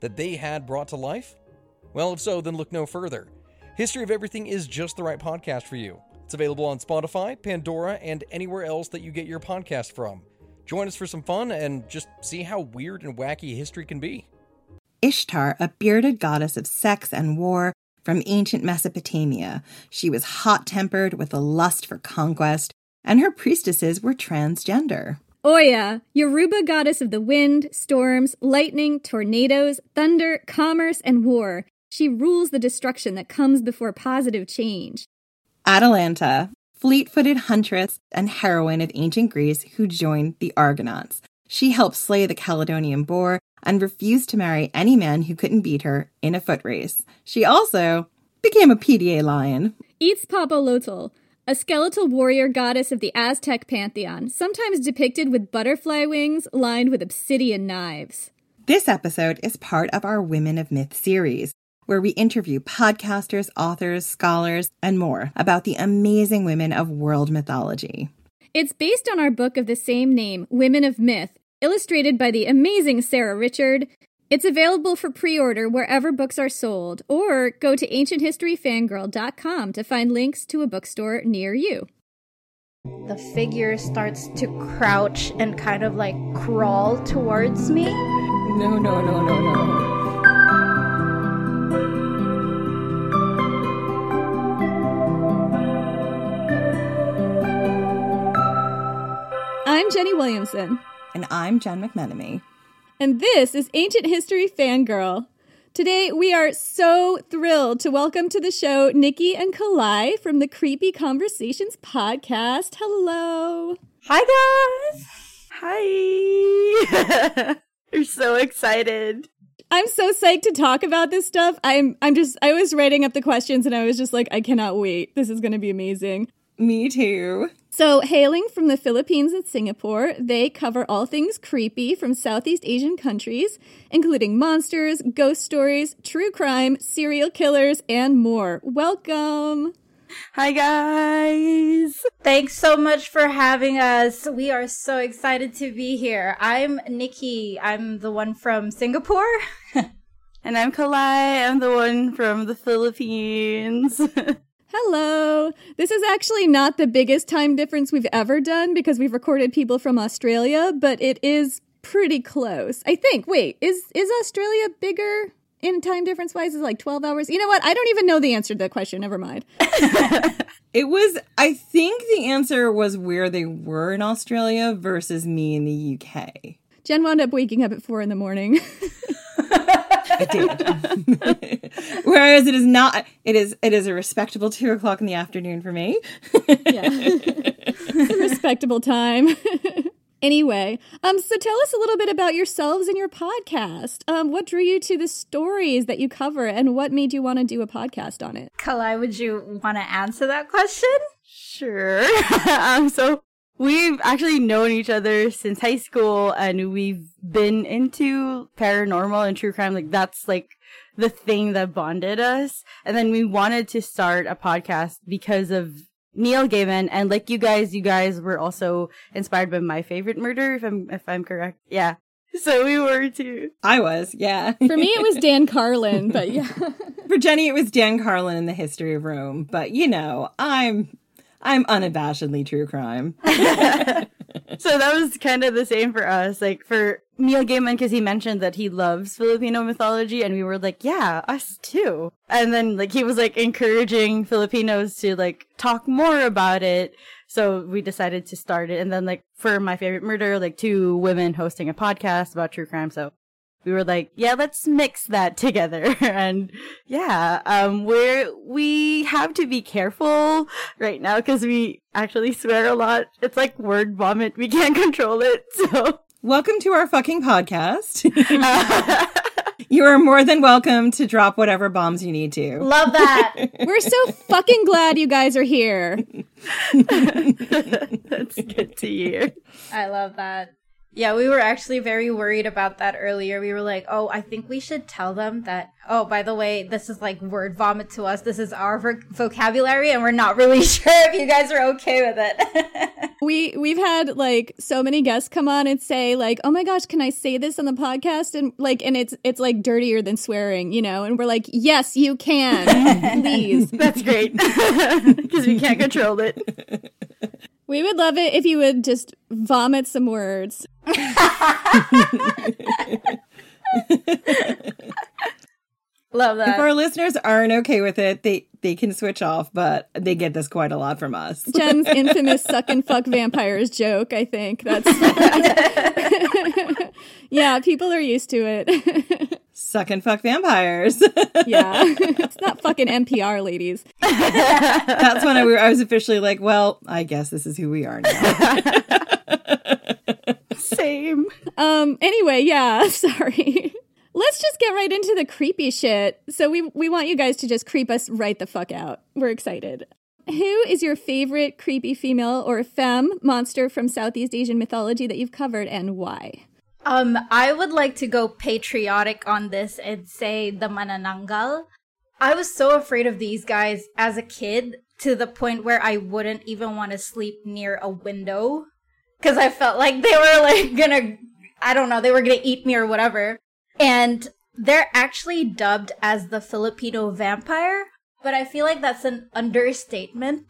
that they had brought to life? Well, if so, then look no further. History of Everything is just the right podcast for you. It's available on Spotify, Pandora, and anywhere else that you get your podcast from. Join us for some fun and just see how weird and wacky history can be. Ishtar, a bearded goddess of sex and war from ancient Mesopotamia. She was hot tempered with a lust for conquest, and her priestesses were transgender. Oh, Oya, Yoruba goddess of the wind, storms, lightning, tornadoes, thunder, commerce, and war. She rules the destruction that comes before positive change. Atalanta, fleet footed huntress and heroine of ancient Greece who joined the Argonauts. She helped slay the Caledonian boar and refused to marry any man who couldn't beat her in a foot race. She also became a PDA lion. Eats Papa Itzpapalotl, a skeletal warrior goddess of the Aztec pantheon, sometimes depicted with butterfly wings lined with obsidian knives. This episode is part of our Women of Myth series, where we interview podcasters, authors, scholars, and more about the amazing women of world mythology. It's based on our book of the same name, Women of Myth, illustrated by the amazing Sarah Richard. It's available for pre order wherever books are sold, or go to ancienthistoryfangirl.com to find links to a bookstore near you. the figure starts to crouch and kind of like crawl towards me. No, no, no, no, no. I'm Jenny Williamson, And I'm Jen McMenemy. And this is Ancient History Fangirl. Today, we are so thrilled to welcome to the show Nikki and Kalai from the Creepy Conversations podcast. Hello. Hi guys! Hi! We're so excited. I'm so psyched to talk about this stuff. I'm I'm just I was writing up the questions and I was just like I cannot wait. This is going to be amazing. Me too. So, hailing from the Philippines and Singapore, they cover all things creepy from Southeast Asian countries, including monsters, ghost stories, true crime, serial killers, and more. Welcome. Hi guys! Thanks so much for having us. We are so excited to be here. I'm Nikki. I'm the one from Singapore. And I'm Kalai. I'm the one from the Philippines. Hello. This is actually not the biggest time difference we've ever done because we've recorded people from Australia, but it is pretty close. I think. Wait, is is Australia bigger in time difference wise? Is it like 12 hours? You know what? I don't even know the answer to that question. Never mind. It was, I think the answer was where they were in Australia versus me in the UK. Jen wound up waking up at four in the morning. I did. Whereas it is not, it is, it is a respectable two o'clock in the afternoon for me. yeah. It's a respectable time. anyway, um, so tell us a little bit about yourselves and your podcast. Um, what drew you to the stories that you cover and what made you want to do a podcast on it? Kalai, would you want to answer that question? sure. um, so we've actually known each other since high school and we've been into paranormal and true crime. Like that's like the thing that bonded us. And then we wanted to start a podcast because of Neil Gaiman and like you guys, you guys were also inspired by my favorite murder, if I'm if I'm correct. Yeah. So we were too. I was, yeah. For me, it was Dan Carlin, but yeah. For Jenny, it was Dan Carlin in the History of Rome. But you know, I'm, I'm unabashedly true crime. so that was kind of the same for us. Like for Neil Gaiman, because he mentioned that he loves Filipino mythology, and we were like, yeah, us too. And then like he was like encouraging Filipinos to like talk more about it. So we decided to start it. And then like for my favorite murder, like two women hosting a podcast about true crime. So we were like, yeah, let's mix that together. and yeah, um, we're, we have to be careful right now because we actually swear a lot. It's like word vomit. We can't control it. So Welcome to our fucking podcast. You are more than welcome to drop whatever bombs you need to. Love that. We're so fucking glad you guys are here. That's good to hear. I love that. Yeah, we were actually very worried about that earlier. We were like, oh, I think we should tell them that, oh, by the way, this is like word vomit to us. This is our vo- vocabulary, and we're not really sure if you guys are okay with it. We we've had like so many guests come on and say like, "Oh my gosh, can I say this on the podcast?" and like and it's it's like dirtier than swearing, you know. And we're like, "Yes, you can. Please." That's great because we can't control it. We would love it if you would just vomit some words. love that. If our listeners aren't okay with it, they they can switch off, but they get this quite a lot from us. Jen's infamous suck and fuck vampires joke, I think. That's Yeah, people are used to it. Suck and fuck vampires. yeah. it's not fucking NPR, ladies. That's when I, I was officially like, well, I guess this is who we are now. Same. Um anyway, yeah, sorry. Let's just get right into the creepy shit. So we we want you guys to just creep us right the fuck out. We're excited. Who is your favorite creepy female or femme monster from Southeast Asian mythology that you've covered and why? Um, I would like to go patriotic on this and say the Manananggal. I was so afraid of these guys as a kid to the point where I wouldn't even want to sleep near a window because I felt like they were like gonna, I don't know, they were gonna eat me or whatever. And they're actually dubbed as the Filipino vampire, but I feel like that's an understatement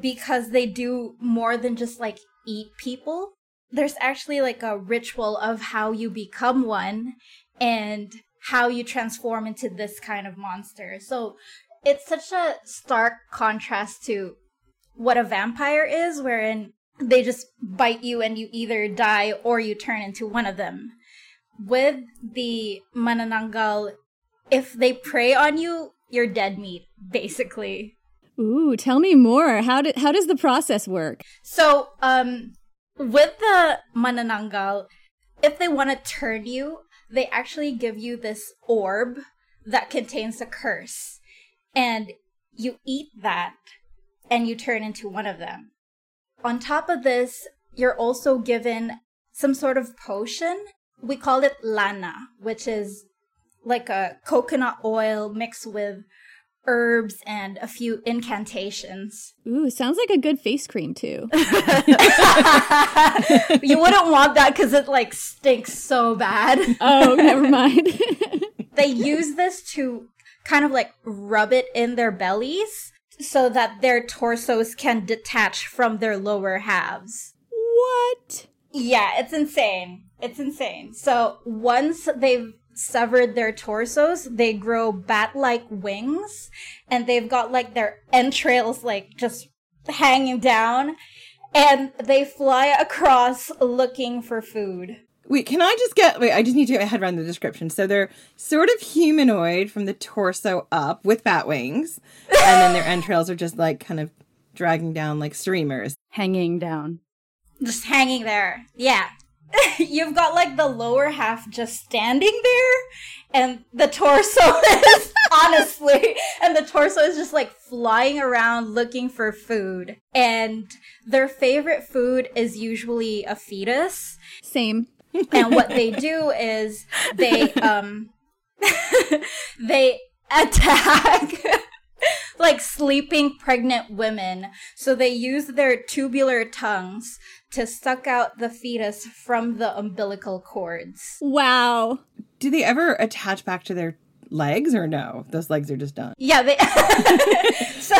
because they do more than just like eat people there's actually like a ritual of how you become one and how you transform into this kind of monster. So it's such a stark contrast to what a vampire is, wherein they just bite you and you either die or you turn into one of them. With the Manananggal, if they prey on you, you're dead meat, basically. Ooh, tell me more. How did how does the process work? So, um, with the Manananggal, if they want to turn you, they actually give you this orb that contains a curse. And you eat that and you turn into one of them. On top of this, you're also given some sort of potion. We call it lana, which is like a coconut oil mixed with herbs and a few incantations. Ooh, sounds like a good face cream too. you wouldn't want that because it like stinks so bad. oh, never mind. they use this to kind of like rub it in their bellies so that their torsos can detach from their lower halves. what? Yeah, it's insane. It's insane. So once they've severed their torsos, they grow bat like wings and they've got like their entrails like just hanging down and they fly across looking for food. Wait, can I just get wait, I just need to get my head around the description. So they're sort of humanoid from the torso up with bat wings, and then their entrails are just like kind of dragging down like streamers. Hanging down. Just hanging there. Yeah. You've got like the lower half just standing there, and the torso is honestly, and the torso is just like flying around looking for food. And their favorite food is usually a fetus. Same. And what they do is they um they attack like sleeping pregnant women. So they use their tubular tongues to suck out the fetus from the umbilical cords. Wow. Do they ever attach back to their legs or no? Those legs are just done. Yeah, they So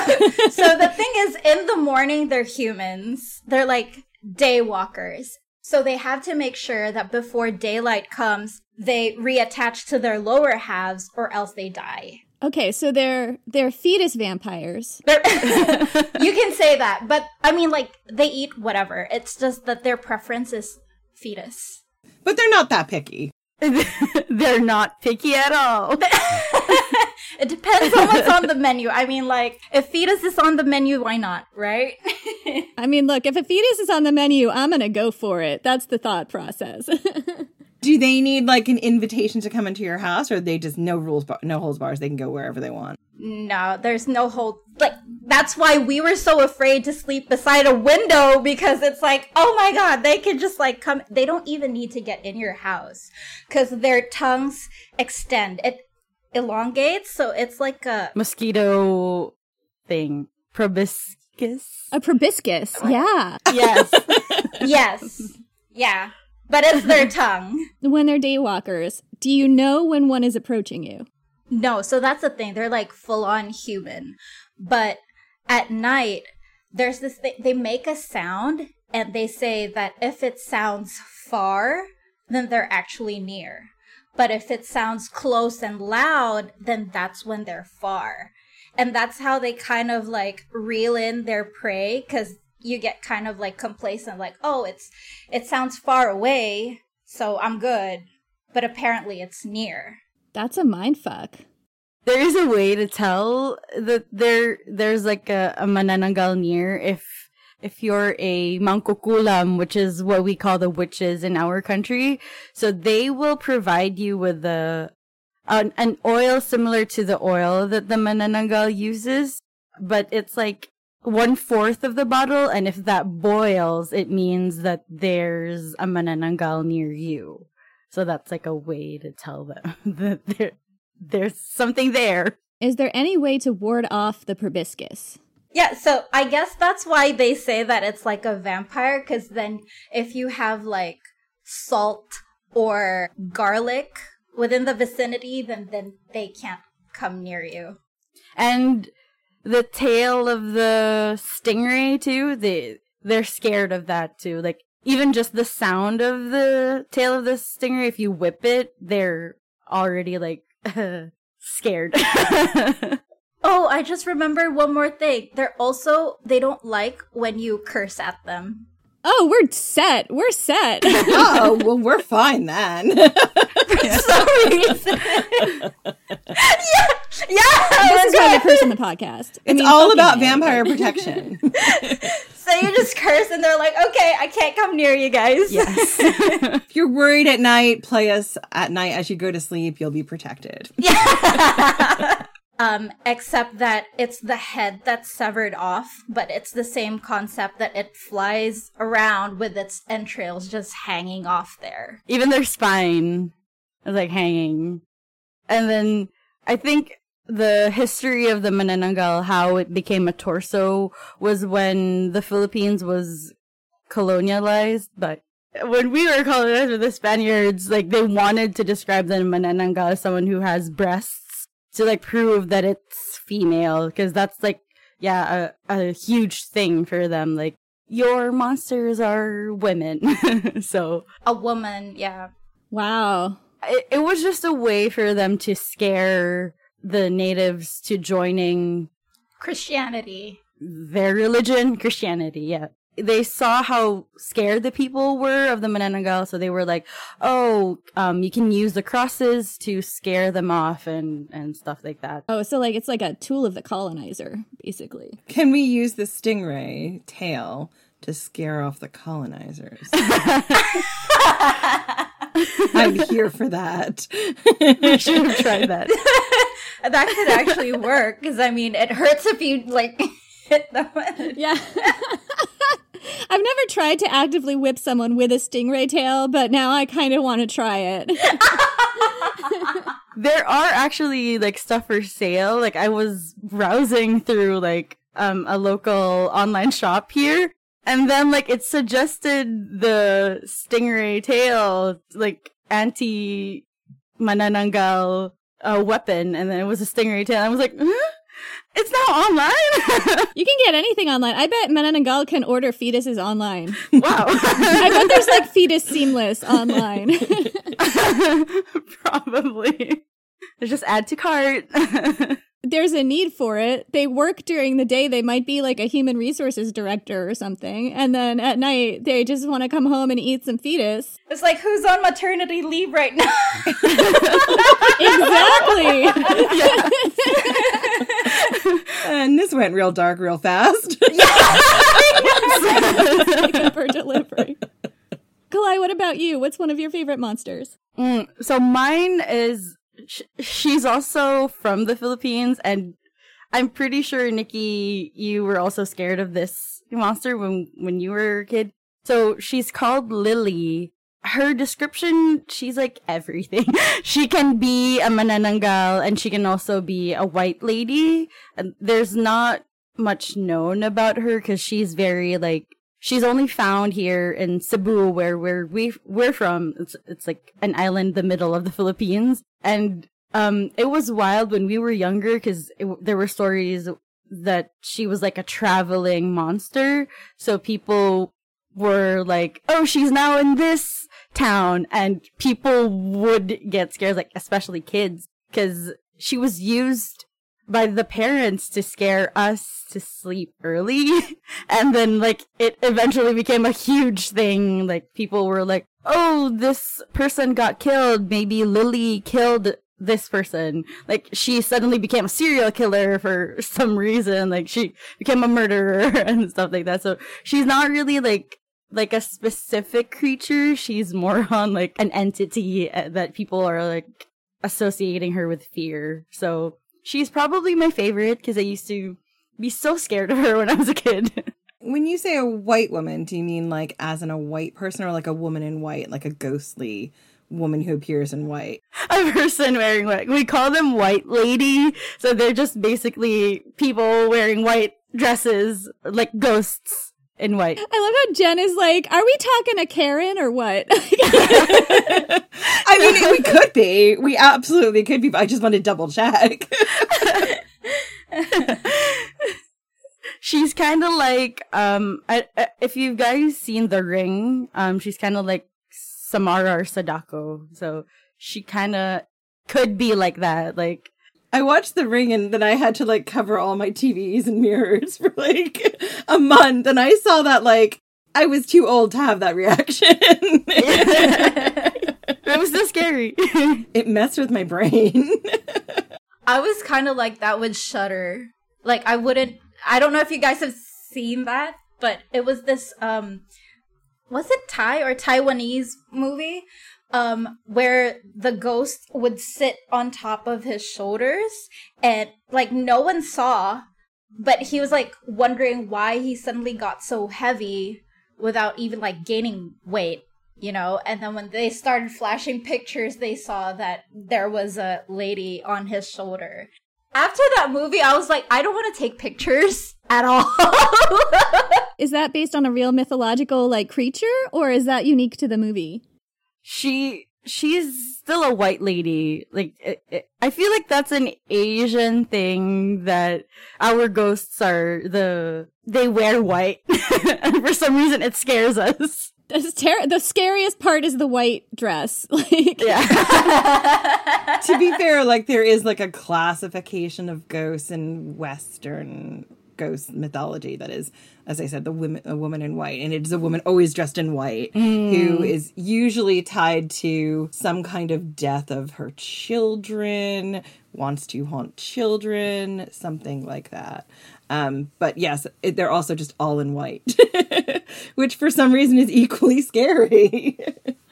so the thing is in the morning they're humans. They're like day walkers. So they have to make sure that before daylight comes, they reattach to their lower halves or else they die. Okay, so they're they're fetus vampires. They're- you can say that, but I mean, like, they eat whatever. It's just that their preference is fetus. But they're not that picky. They're not picky at all. It depends on what's on the menu. I mean, like, if fetus is on the menu, why not, right? I mean, look, if a fetus is on the menu, I'm gonna go for it. That's the thought process. Do they need like an invitation to come into your house, or they just no rules, bar- no holds bars? They can go wherever they want. No, there's no hold. Like, that's why we were so afraid to sleep beside a window because it's like, oh my god, they can just like come. They don't even need to get in your house because their tongues extend. It elongates, so it's like a. Mosquito thing. Proboscis. A proboscis. Yeah. Yes. Yes. Yeah. But it's their tongue. When they're daywalkers, do you know when one is approaching you? No, so that's the thing. They're like full on human. But at night, there's this thing, they make a sound and they say that if it sounds far, then they're actually near. But if it sounds close and loud, then that's when they're far. And that's how they kind of like reel in their prey because you get kind of like complacent, like, oh, it's, it sounds far away, so I'm good. But apparently it's near. That's a mind fuck. there is a way to tell that there there's like a, a manananggal near if if you're a mangkukulam, which is what we call the witches in our country. So they will provide you with a an, an oil similar to the oil that the manananggal uses, but it's like one fourth of the bottle, and if that boils, it means that there's a manananggal near you. So that's like a way to tell them that there there's something there. Is there any way to ward off the proboscis? Yeah, so I guess that's why they say that it's like a vampire, because then if you have like salt or garlic within the vicinity, then then they can't come near you. And the tail of the stingray too, they they're scared of that too. Like even just the sound of the tail of the stingray, if you whip it, they're already like scared. Oh, I just remembered one more thing. They're also they don't like when you curse at them. Oh, we're set. We're set. oh, well, we're fine then. For some reason. yeah, yeah. this is why we curse on the podcast. I it's mean, all about A. vampire protection. So you just curse, and they're like, "Okay, I can't come near you guys." yes. if you're worried at night, play us at night as you go to sleep. You'll be protected. um, except that it's the head that's severed off, but it's the same concept that it flies around with its entrails just hanging off there. even their spine is like hanging. And then I think the history of the Manananggal, how it became a torso, was when the Philippines was colonialized. But when we were colonized with the Spaniards, like they wanted to describe the Manananggal as someone who has breasts to like prove that it's female, because that's like yeah a, a huge thing for them. Like your monsters are women, so A woman, yeah. Wow. it, it was just a way for them to scare the natives to joining Christianity. their religion, Christianity. Yeah. They saw how scared the people were of the Manananggal, so they were like, "Oh, um, you can use the crosses to scare them off and and stuff like that." Oh, so like it's like a tool of the colonizer, basically. Can we use the stingray tail to scare off the colonizers? I'm here for that. we should have tried that. That could actually work because I mean, it hurts if you like hit them. Yeah. I've never tried to actively whip someone with a stingray tail, but now I kind of want to try it. there are actually like stuff for sale. Like I was browsing through like um a local online shop here and then like it suggested the stingray tail like anti manananggal uh, weapon and then it was a stingray tail. I was like, huh? It's now online. You can get anything online. I bet Manananggal can order fetuses online. wow. I bet there's like fetus seamless online. Probably. Just add to cart. There's a need for it. They work during the day. They might be like a human resources director or something. And then at night, they just want to come home and eat some fetus. It's like who's on maternity leave right now? Exactly. and this went real dark real fast. for delivery. Nikolai, what about you? What's one of your favorite monsters? Mm, so mine is sh- she's also from the Philippines, and I'm pretty sure Nikki, you were also scared of this monster when when you were a kid. So she's called Lily. Her description, she's like everything. she can be a manananggal and she can also be a white lady. And there's not much known about her because she's very like she's only found here in Cebu, where where we we're from. It's it's like an island in the middle of the Philippines, and um, it was wild when we were younger because there were stories that she was like a traveling monster. So people were like, "Oh, she's now in this town," and people would get scared, like especially kids, because she was used by the parents to scare us to sleep early. and then like it eventually became a huge thing. Like people were like, "Oh, this person got killed. Maybe Lily killed this person. Like she suddenly became a serial killer for some reason. Like she became a murderer and stuff like that. So she's not really like like a specific creature. She's more on like an entity uh, that people are like associating her with fear. So she's probably my favorite because I used to be so scared of her when I was a kid. when you say a white woman, do you mean like as in a white person or like a woman in white, like a ghostly woman who appears in white? A person wearing white. We call them white lady. So they're just basically people wearing white dresses, like ghosts in white. I love how Jen is like, are we talking a Karen or what? I mean, we could be. We absolutely could be, but I just want to double check. she's kind of like um I, I, if you guys seen the ring um she's kind of like samara or sadako so she kind of could be like that like I watched The Ring and then I had to like cover all my TVs and mirrors for like a month. And I saw that like I was too old to have that reaction. it was so scary. it messed with my brain. I was kind of like that with Shutter. Like I wouldn't. I don't know if you guys have seen that, but it was this. um Was it Thai or Taiwanese movie? Um, where the ghost would sit on top of his shoulders and like no one saw, but he was like wondering why he suddenly got so heavy without even like gaining weight you know? And then when they started flashing pictures they saw that there was a lady on his shoulder. After that movie i was like i don't want to take pictures at all. Is that based on a real mythological like creature or is that unique to the movie she she's still a white lady like it, it, i feel like that's an asian thing that our ghosts are the they wear white and for some reason it scares us Ter- the scariest part is the white dress. Like, yeah. to be fair, like there is like a classification of ghosts in Western ghost mythology that is, as I said, the woman, a woman in white, and it is a woman always dressed in white mm. who is usually tied to some kind of death of her children, wants to haunt children, something like that. Um, but yes, it, they're also just all in white, which for some reason is equally scary.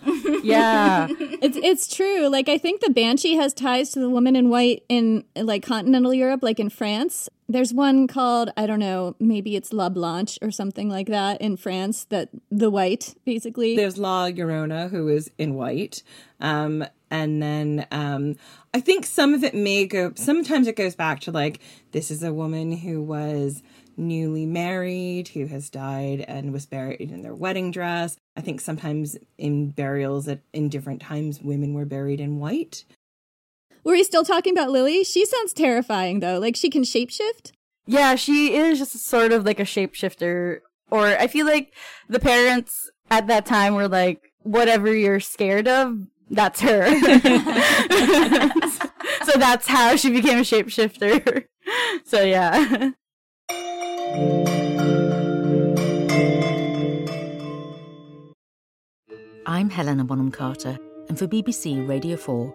yeah, it's it's true. Like I think the banshee has ties to the woman in white in like continental Europe, like in France. There's one called I don't know, maybe it's La Blanche or something like that in France. That the white basically. There's La Llorona who is in white. Um, and then um, I think some of it may go. Sometimes it goes back to like this is a woman who was newly married who has died and was buried in their wedding dress. I think sometimes in burials at in different times women were buried in white. Were we still talking about Lily? She sounds terrifying though. Like she can shapeshift? Yeah, she is just sort of like a shapeshifter. Or I feel like the parents at that time were like, whatever you're scared of, that's her. so that's how she became a shapeshifter. so yeah. I'm Helena Bonham Carter, and for BBC Radio 4,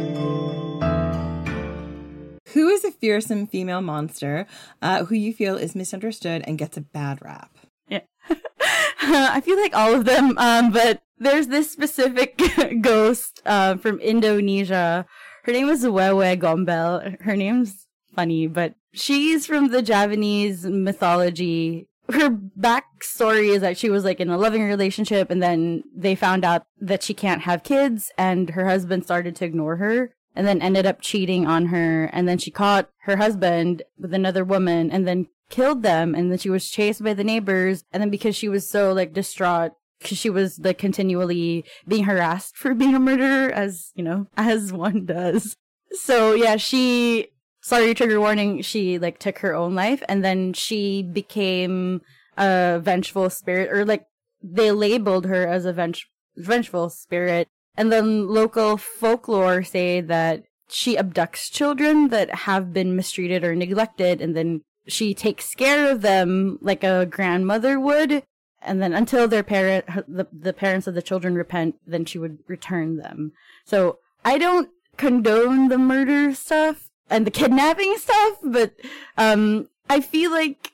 Who is a fearsome female monster uh, who you feel is misunderstood and gets a bad rap? Yeah. I feel like all of them, um, but there's this specific ghost uh, from Indonesia. Her name is Wewe Gombel. Her name's funny, but she's from the Javanese mythology. Her backstory is that she was like in a loving relationship, and then they found out that she can't have kids, and her husband started to ignore her, and then ended up cheating on her, and then she caught her husband with another woman, and then killed them, and then she was chased by the neighbors, and then because she was so like distraught, because she was like continually being harassed for being a murderer, as you know, as one does. So yeah, she sorry trigger warning she like took her own life and then she became a vengeful spirit or like they labeled her as a venge- vengeful spirit and then local folklore say that she abducts children that have been mistreated or neglected and then she takes care of them like a grandmother would. And then until their parent the, the parents of the children repent then she would return them. So i don't condone the murder stuff and the kidnapping stuff, but um, I feel like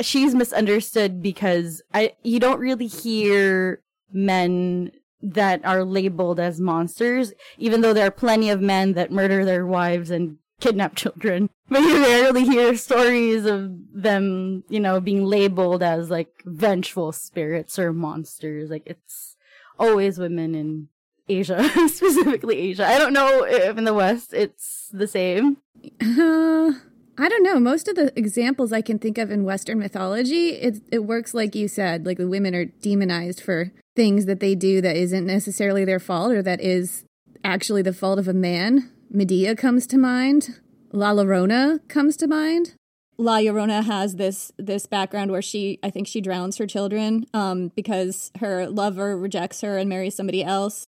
she's misunderstood because I you don't really hear men that are labeled as monsters, even though there are plenty of men that murder their wives and kidnap children. But you rarely hear stories of them, you know, being labeled as like vengeful spirits or monsters. Like it's always women in Asia, specifically Asia. I don't know if in the West it's the same. I don't know. Most of the examples I can think of in Western mythology, it it works like you said. Like the women are demonized for things that they do that isn't necessarily their fault, or that is actually the fault of a man. Medea comes to mind. La Llorona comes to mind. La Llorona has this this background where she, I think, she drowns her children um, because her lover rejects her and marries somebody else.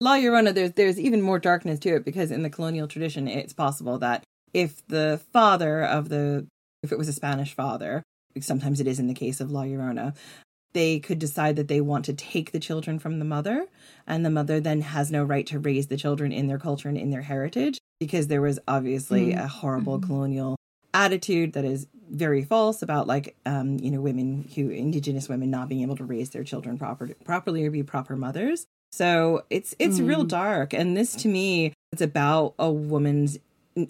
La Llorona, there's there's even more darkness to it because in the colonial tradition, it's possible that if the father of the if it was a Spanish father, sometimes it is in the case of La Llorona, they could decide that they want to take the children from the mother, and the mother then has no right to raise the children in their culture and in their heritage because there was obviously mm. a horrible mm-hmm. colonial attitude that is very false about like um you know women who indigenous women not being able to raise their children proper, properly or be proper mothers so it's it's mm. real dark and this to me it's about a woman's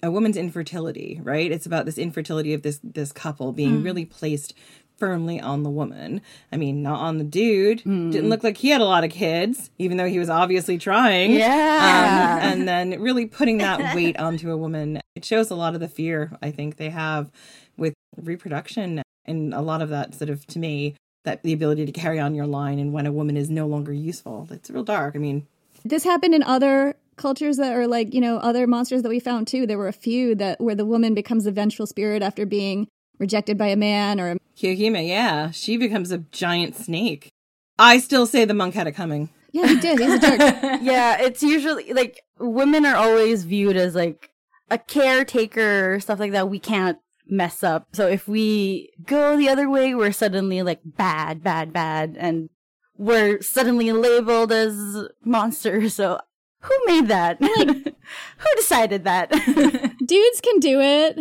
a woman's infertility, right? It's about this infertility of this this couple being mm. really placed firmly on the woman. I mean, not on the dude. Mm. Didn't look like he had a lot of kids, even though he was obviously trying. Yeah. Um, and then really putting that weight onto a woman. It shows a lot of the fear I think they have with reproduction and a lot of that sort of to me that the ability to carry on your line and when a woman is no longer useful. It's real dark. I mean, this happened in other cultures that are like, you know, other monsters that we found too. There were a few that where the woman becomes a vengeful spirit after being rejected by a man or Kiyohime, yeah. She becomes a giant snake. I still say the monk had it coming. Yeah, he did. He's a jerk. yeah, it's usually like women are always viewed as like a caretaker, or stuff like that. We can't mess up. So if we go the other way, we're suddenly like bad, bad, bad, and we're suddenly labeled as monsters. So who made that? Like, who decided that? Dudes can do it.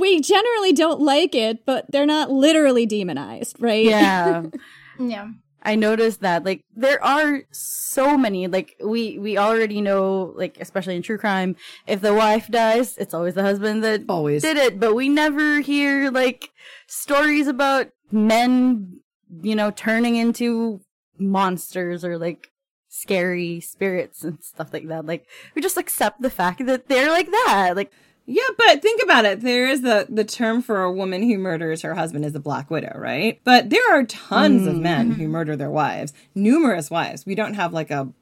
We generally don't like it, but they're not literally demonized, right? Yeah. yeah. I noticed that like there are so many like we we already know like especially in true crime if the wife dies it's always the husband that always did it but we never hear like stories about men you know turning into monsters or like scary spirits and stuff like that like we just accept the fact that they're like that like yeah, but think about it. There is the the term for a woman who murders her husband is a black widow, right? But there are tons mm. of men who murder their wives, numerous wives. We don't have like a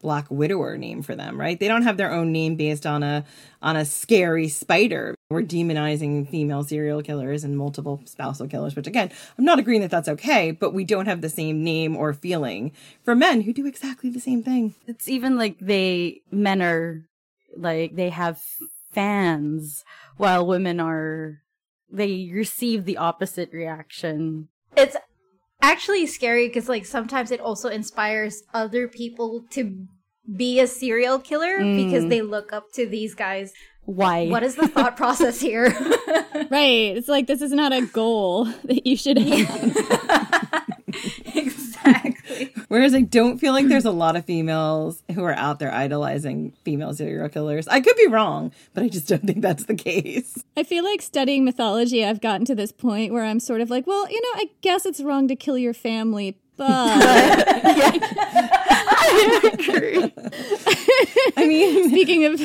black widower name for them, right? They don't have their own name based on a on a scary spider. We're demonizing female serial killers and multiple spousal killers, which again, I'm not agreeing that that's okay, but we don't have the same name or feeling for men who do exactly the same thing. It's even like they men are like they have fans while women are they receive the opposite reaction. It's actually scary because like sometimes it also inspires other people to be a serial killer because Mm. they look up to these guys. Why? What is the thought process here? Right. It's like this is not a goal that you should have. Exactly. Whereas I don't feel like there's a lot of females who are out there idolizing female serial killers. I could be wrong, but I just don't think that's the case. I feel like studying mythology, I've gotten to this point where I'm sort of like, well, you know, I guess it's wrong to kill your family, but I mean, speaking of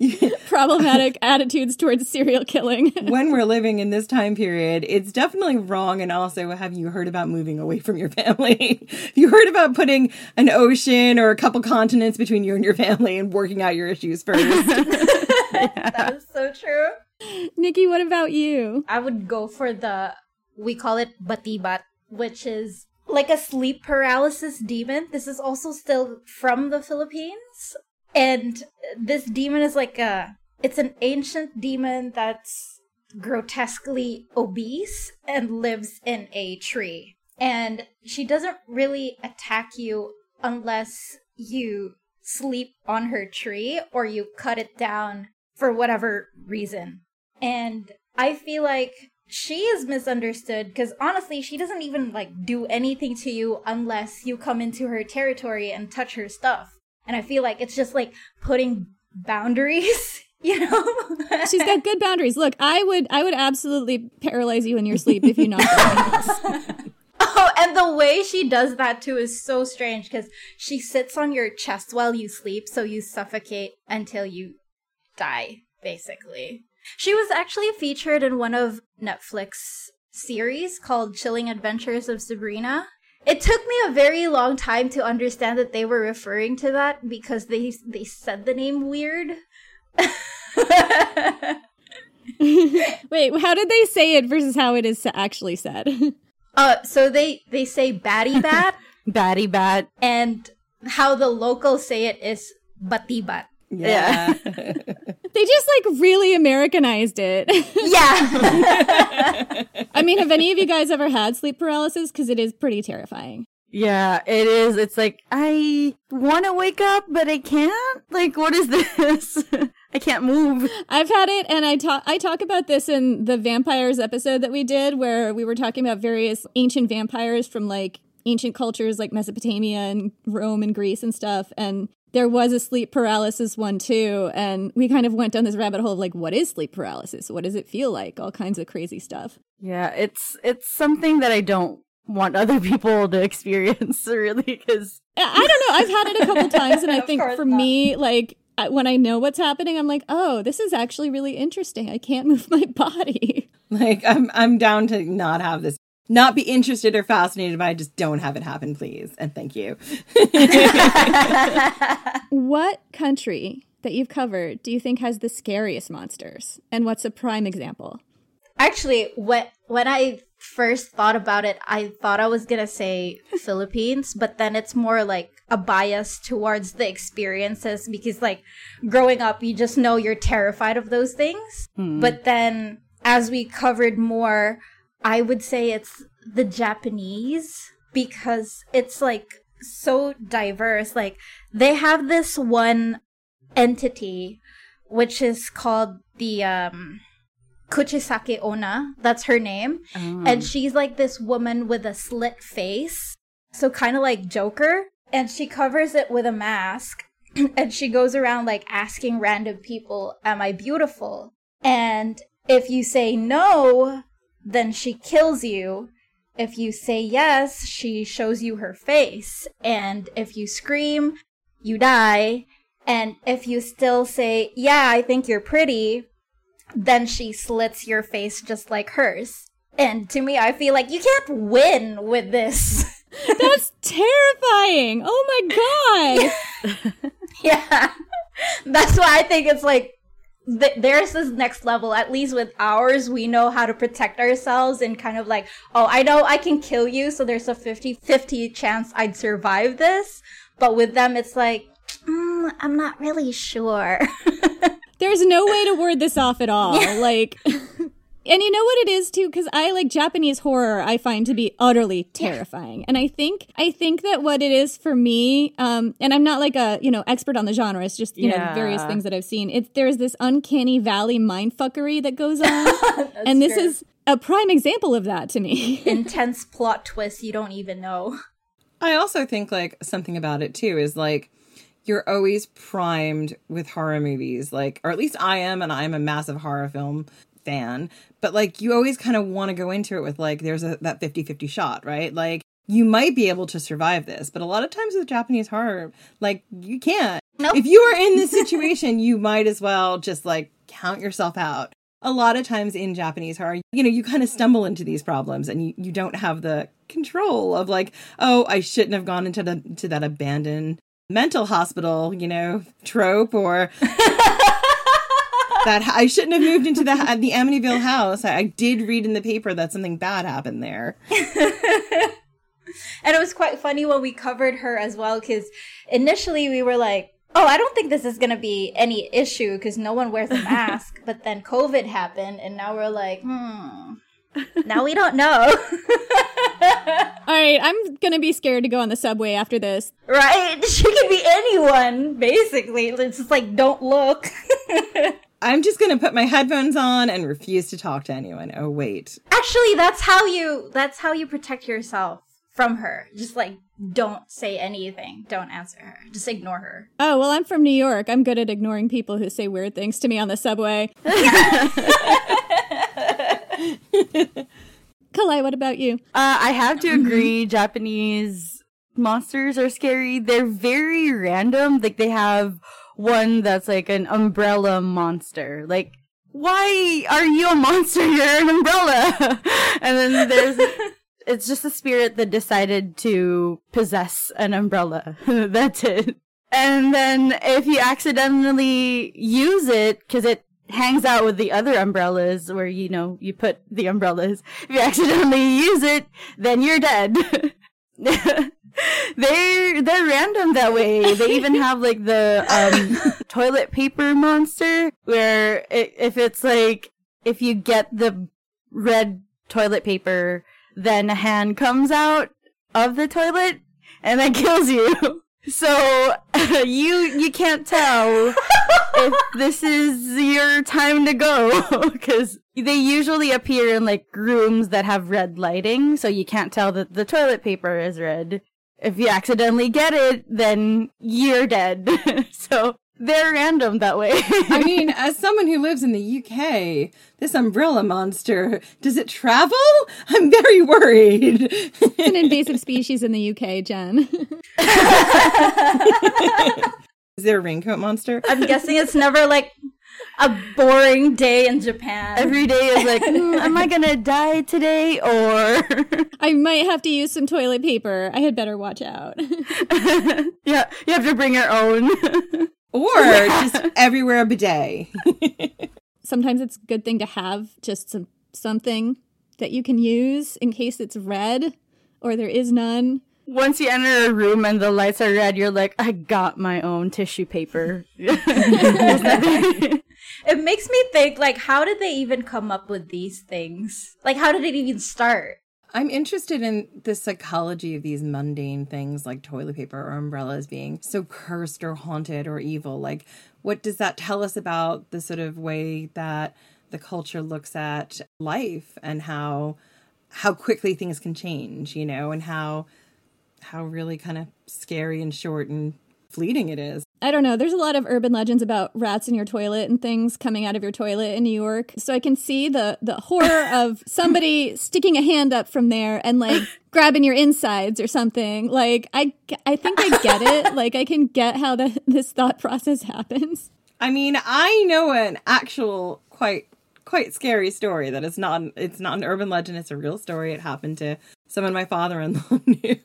problematic attitudes towards serial killing, when we're living in this time period, it's definitely wrong. And also, have you heard about moving away from your family? Have you heard about putting an ocean or a couple continents between you and your family and working out your issues first? that is so true. Nikki, what about you? I would go for the we call it batibat, which is like a sleep paralysis demon. This is also still from the Philippines. And this demon is like a it's an ancient demon that's grotesquely obese and lives in a tree. And she doesn't really attack you unless you sleep on her tree or you cut it down for whatever reason. And I feel like she is misunderstood because honestly, she doesn't even like do anything to you unless you come into her territory and touch her stuff. And I feel like it's just like putting boundaries, you know? She's got good boundaries. Look, I would I would absolutely paralyze you in your sleep if you knocked out. Oh, and the way she does that too is so strange because she sits on your chest while you sleep, so you suffocate until you die, basically. She was actually featured in one of Netflix series called Chilling Adventures of Sabrina. It took me a very long time to understand that they were referring to that because they they said the name weird. Wait, how did they say it versus how it is actually said? Uh, so they they say batty bat, batty bat, and how the locals say it is batibat. Yeah. They just like really Americanized it. Yeah. I mean, have any of you guys ever had sleep paralysis? Because it is pretty terrifying. Yeah, it is. It's like I want to wake up, but I can't. Like, what is this? I can't move. I've had it, and I talk I talk about this in the vampires episode that we did, where we were talking about various ancient vampires from like ancient cultures like Mesopotamia and Rome and Greece and stuff. And there was a sleep paralysis one too, and we kind of went down this rabbit hole of like, what is sleep paralysis? What does it feel like? All kinds of crazy stuff. Yeah, it's it's something that I don't want other people to experience really because I don't know. I've had it a couple times, and I think for not. me, like when I know what's happening, I'm like, oh, this is actually really interesting. I can't move my body. Like I'm I'm down to not have this not be interested or fascinated by it, just don't have it happen, please. And thank you. What country that you've covered do you think has the scariest monsters? And what's a prime example? Actually, when when I first thought about it, I thought I was gonna say Philippines, but then it's more like a bias towards the experiences because, like, growing up, you just know you're terrified of those things. Hmm. But then, as we covered more, I would say it's the Japanese because it's like so diverse. Like, they have this one entity which is called the um Kuchisake Onna. That's her name. And she's like this woman with a slit face. So kind of like Joker. And she covers it with a mask. and she goes around like asking random people, Am I beautiful? And if you say no, then she kills you. If you say yes, she shows you her face. And if you scream, you die. And if you still say, Yeah, I think you're pretty, then she slits your face just like hers. And to me, I feel like you can't win with this. That's terrifying. Oh my god. yeah. That's why I think it's like th- there's this next level. At least with ours, we know how to protect ourselves and kind of like, oh, I know I can kill you, so there's a 50 50 chance I'd survive this. But with them, it's like, mm, I'm not really sure. There's no way to word this off at all. Like, and you know what it is too, because I like Japanese horror. I find to be utterly terrifying, and I think I think that what it is for me, um, and I'm not like a you know expert on the genre. It's just you Yeah. know various things that I've seen. It's there's this uncanny valley mindfuckery that goes on, and this true. is a prime example of that to me. Intense plot twist you don't even know. I also think like something about it too is like you're always primed with horror movies, like, or at least I am, and I'm a massive horror film fan. But like, you always kind of want to go into it with like, there's a that 50 50 shot, right? Like, you might be able to survive this, but a lot of times with Japanese horror, like, you can't. Nope. If you are in this situation, you might as well just like count yourself out. A lot of times in Japanese horror, you know, you kind of stumble into these problems and you, you don't have the control of like, oh, I shouldn't have gone into the to that abandoned mental hospital, you know, trope or that I shouldn't have moved into the the Amityville house. I, I did read in the paper that something bad happened there. And it was quite funny when we covered her as well, because initially we were like, oh, I don't think this is going to be any issue because no one wears a mask. but then COVID happened, and now we're like, hmm, now we don't know. All right, I'm gonna be scared to go on the subway after this. right? She could be anyone, basically. It's just like, don't look. I'm just going to put my headphones on and refuse to talk to anyone. Oh wait. Actually, that's how you, that's how you protect yourself from her. Just like, don't say anything. Don't answer her. Just ignore her. Oh well, I'm from New York. I'm good at ignoring people who say weird things to me on the subway. Kalai, what about you? Uh, I have to agree, Japanese monsters are scary. They're very random. Like they have one that's like an umbrella monster. Like, why are you a monster? You're an umbrella. and then there's it's just a spirit that decided to possess an umbrella. that's it. And then if you accidentally use it, because it hangs out with the other umbrellas where, you know, you put the umbrellas, if you accidentally use it, then you're dead. They're, they're random that way. They even have like the, um, toilet paper monster where i if it's like, if you get the red toilet paper, then a hand comes out of the toilet and that kills you. So you you can't tell if this is your time to go because they usually appear in like rooms that have red lighting, so you can't tell that the toilet paper is red. If you accidentally get it, then you're dead. so they're random that way. I mean, as someone who lives in the UK, this umbrella monster, does it travel? I'm very worried. It's an invasive species in the UK, Jen. Is there a raincoat monster? I'm guessing it's never like a boring day in Japan. Every day is like, "Hmm, am I gonna die today or I might have to use some toilet paper. I had better watch out. yeah, you have to bring your own. Or just everywhere a bidet. Sometimes it's a good thing to have just some something that you can use in case it's red or there is none. Once you enter a room and the lights are red, you're like, I got my own tissue paper. It makes me think like how did they even come up with these things? Like how did it even start? I'm interested in the psychology of these mundane things like toilet paper or umbrellas being so cursed or haunted or evil. Like, what does that tell us about the sort of way that the culture looks at life and how how quickly things can change, you know, and how how really kind of scary and short and fleeting it is. I don't know. There's a lot of urban legends about rats in your toilet and things coming out of your toilet in New York. So I can see the the horror of somebody sticking a hand up from there and like grabbing your insides or something. Like I I think I get it. Like I can get how the, this thought process happens. I mean, I know an actual quite quite scary story that is not it's not an urban legend, it's a real story. It happened to someone my father-in-law knew.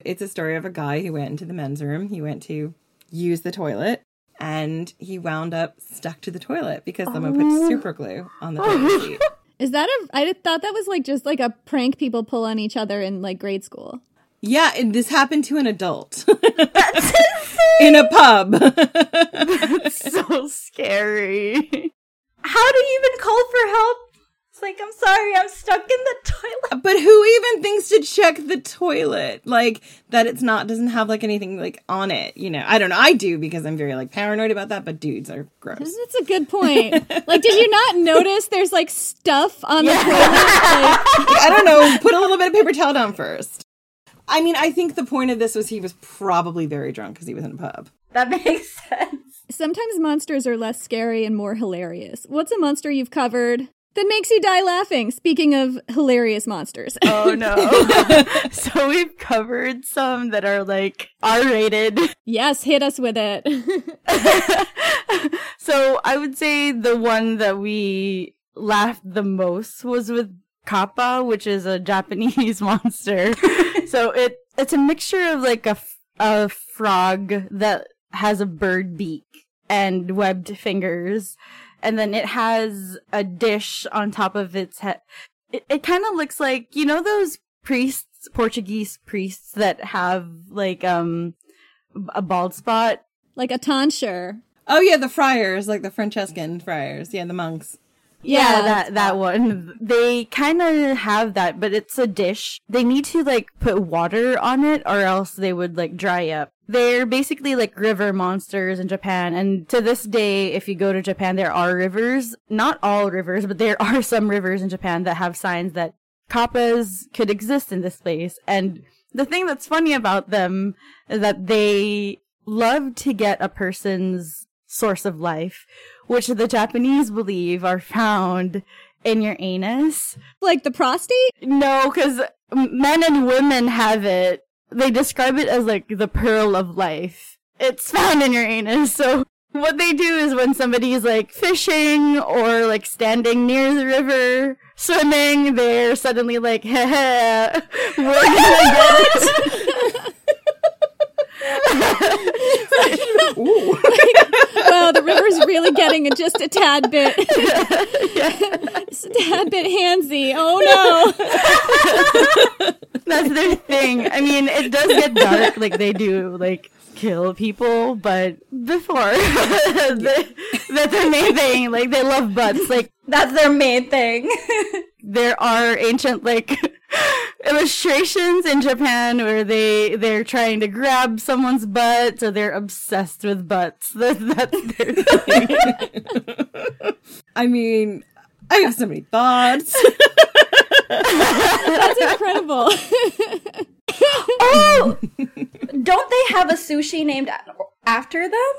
it's a story of a guy who went into the men's room. He went to use the toilet and he wound up stuck to the toilet because someone put oh. super glue on the toilet seat. Is that a? I thought that was like just like a prank people pull on each other in like grade school. Yeah, and this happened to an adult in a pub. That's so scary. How do you even call for help? It's like, I'm sorry, I'm stuck in the toilet. But who even thinks to check the toilet? Like that it's not doesn't have like anything like on it, you know. I don't know. I do because I'm very like paranoid about that, but dudes are gross. That's a good point. like, did you not notice there's like stuff on the toilet? Like, I don't know. Put a little bit of paper towel down first. I mean, I think the point of this was he was probably very drunk because he was in a pub. That makes sense. sometimes monsters are less scary and more hilarious. What's a monster you've covered that makes you die laughing? Speaking of hilarious monsters. Oh no. so we've covered some that are like R rated. yes, hit us with it. so I would say the one that we laughed the most was with Kappa, which is a Japanese monster. so it it's a mixture of like a, a frog that has a bird beak and webbed fingers, and then it has a dish on top of its head. It, it kind of looks like you know those priests, Portuguese priests that have like um a bald spot. like a tonsure. Oh yeah, the friars, like the Franciscan friars. Yeah, the monks. Yeah, Yeah. that that one. They kind of have that, but it's a dish. They need to like put water on it or else they would like dry up. They're basically like river monsters in Japan and to this day if you go to Japan there are rivers, not all rivers, but there are some rivers in Japan that have signs that kappas could exist in this place. And the thing that's funny about them is that they love to get a person's source of life, which the Japanese believe are found in your anus. Like the prostate? No, because men and women have it. They describe it as like the pearl of life. It's found in your anus. So what they do is when somebody's like fishing or like standing near the river, swimming, they're suddenly like, we're gonna get it. Wow, the river's really getting just a tad bit, just a tad bit handsy. Oh no! That's their thing. I mean, it does get dark, like they do, like kill people, but before the, that's their main thing. Like they love butts. Like That's their main thing. there are ancient like illustrations in Japan where they they're trying to grab someone's butt, so they're obsessed with butts. That, that's their thing. I mean, I have so many thoughts. That's incredible. oh, don't they have a sushi named after them?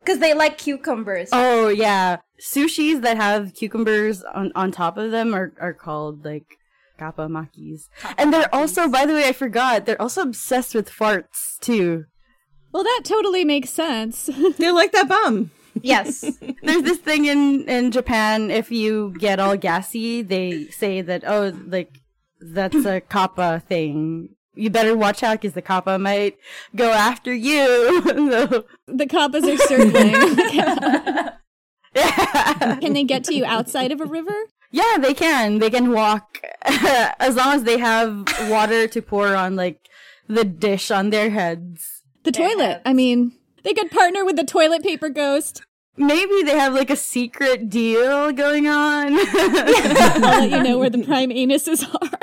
Because they like cucumbers. Oh yeah, sushis that have cucumbers on on top of them are are called like kappa makis. And they're also, by the way, I forgot, they're also obsessed with farts too. well, that totally makes sense. They're like that bum. Yes. There's this thing in in Japan. If you get all gassy, they say that oh, like that's a kappa thing. You better watch out because the kappa might go after you. so, the kappas are circling. yeah. Can they get to you outside of a river? Yeah, they can. They can walk as long as they have water to pour on like the dish on their heads. The toilet. I mean, they could partner with the toilet paper ghost. Maybe they have like a secret deal going on. I'll let you know where the prime anuses are.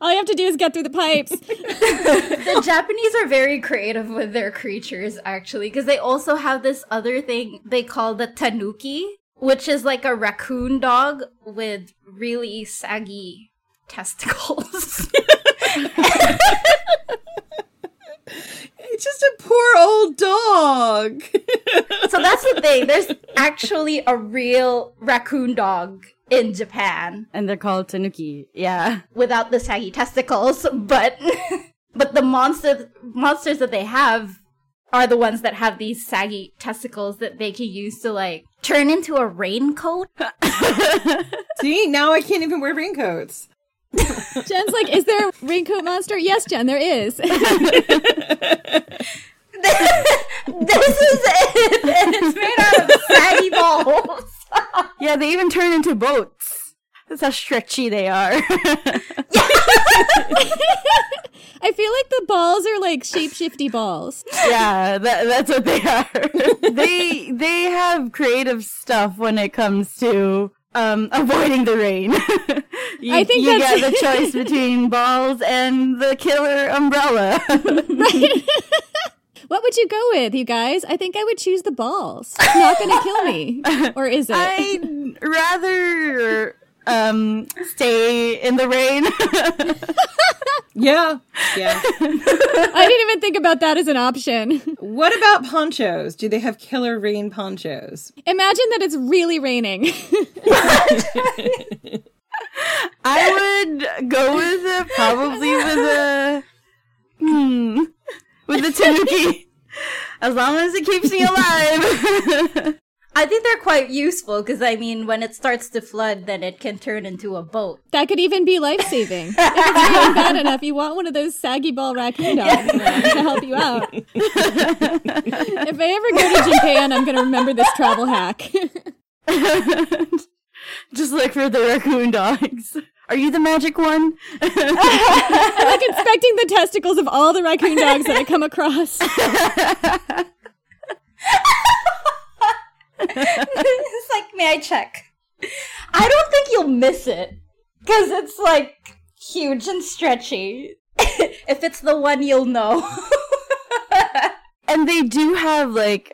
All you have to do is get through the pipes. the Japanese are very creative with their creatures, actually, because they also have this other thing they call the tanuki, which is like a raccoon dog with really saggy testicles. It's just a poor old dog. so that's the thing. There's actually a real raccoon dog in Japan and they're called tanuki. Yeah. without the saggy testicles, but but the monsters monsters that they have are the ones that have these saggy testicles that they can use to like turn into a raincoat. See, now I can't even wear raincoats. Jen's like, is there a raincoat monster? Yes, Jen, there is. this is it, and it's made out of saggy balls. Yeah, they even turn into boats. That's how stretchy they are. I feel like the balls are like shapeshifty balls. yeah, that, that's what they are. they they have creative stuff when it comes to um, avoiding the rain. you, I think you that's- get the choice between balls and the killer umbrella. Right? what would you go with, you guys? I think I would choose the balls. It's not going to kill me. Or is it? I'd rather um, stay in the rain. Yeah. Yeah. I didn't even think about that as an option. what about ponchos? Do they have killer rain ponchos? Imagine that it's really raining. I would go with a, probably with a hmm, with the tanuki. As long as it keeps me alive. I think they're quite useful because I mean, when it starts to flood, then it can turn into a boat. That could even be life saving. if it's really bad enough, you want one of those saggy ball raccoon dogs to help you out. if I ever go to Japan, I'm going to remember this travel hack. Just look for the raccoon dogs. Are you the magic one? I'm like inspecting the testicles of all the raccoon dogs that I come across. It's like, may I check? I don't think you'll miss it because it's like huge and stretchy. if it's the one, you'll know. and they do have like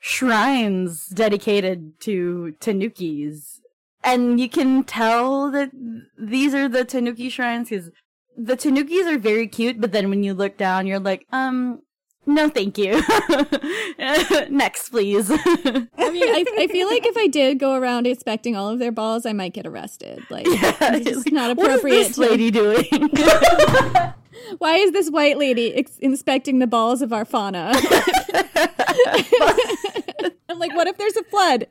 shrines dedicated to tanukis. And you can tell that these are the tanuki shrines because the tanukis are very cute, but then when you look down, you're like, um, no, thank you. Next, please. I mean, I, I feel like if I did go around inspecting all of their balls, I might get arrested. Like, it's just not what is appropriate. this lady doing? Why is this white lady ex- inspecting the balls of our fauna? I'm like, what if there's a flood?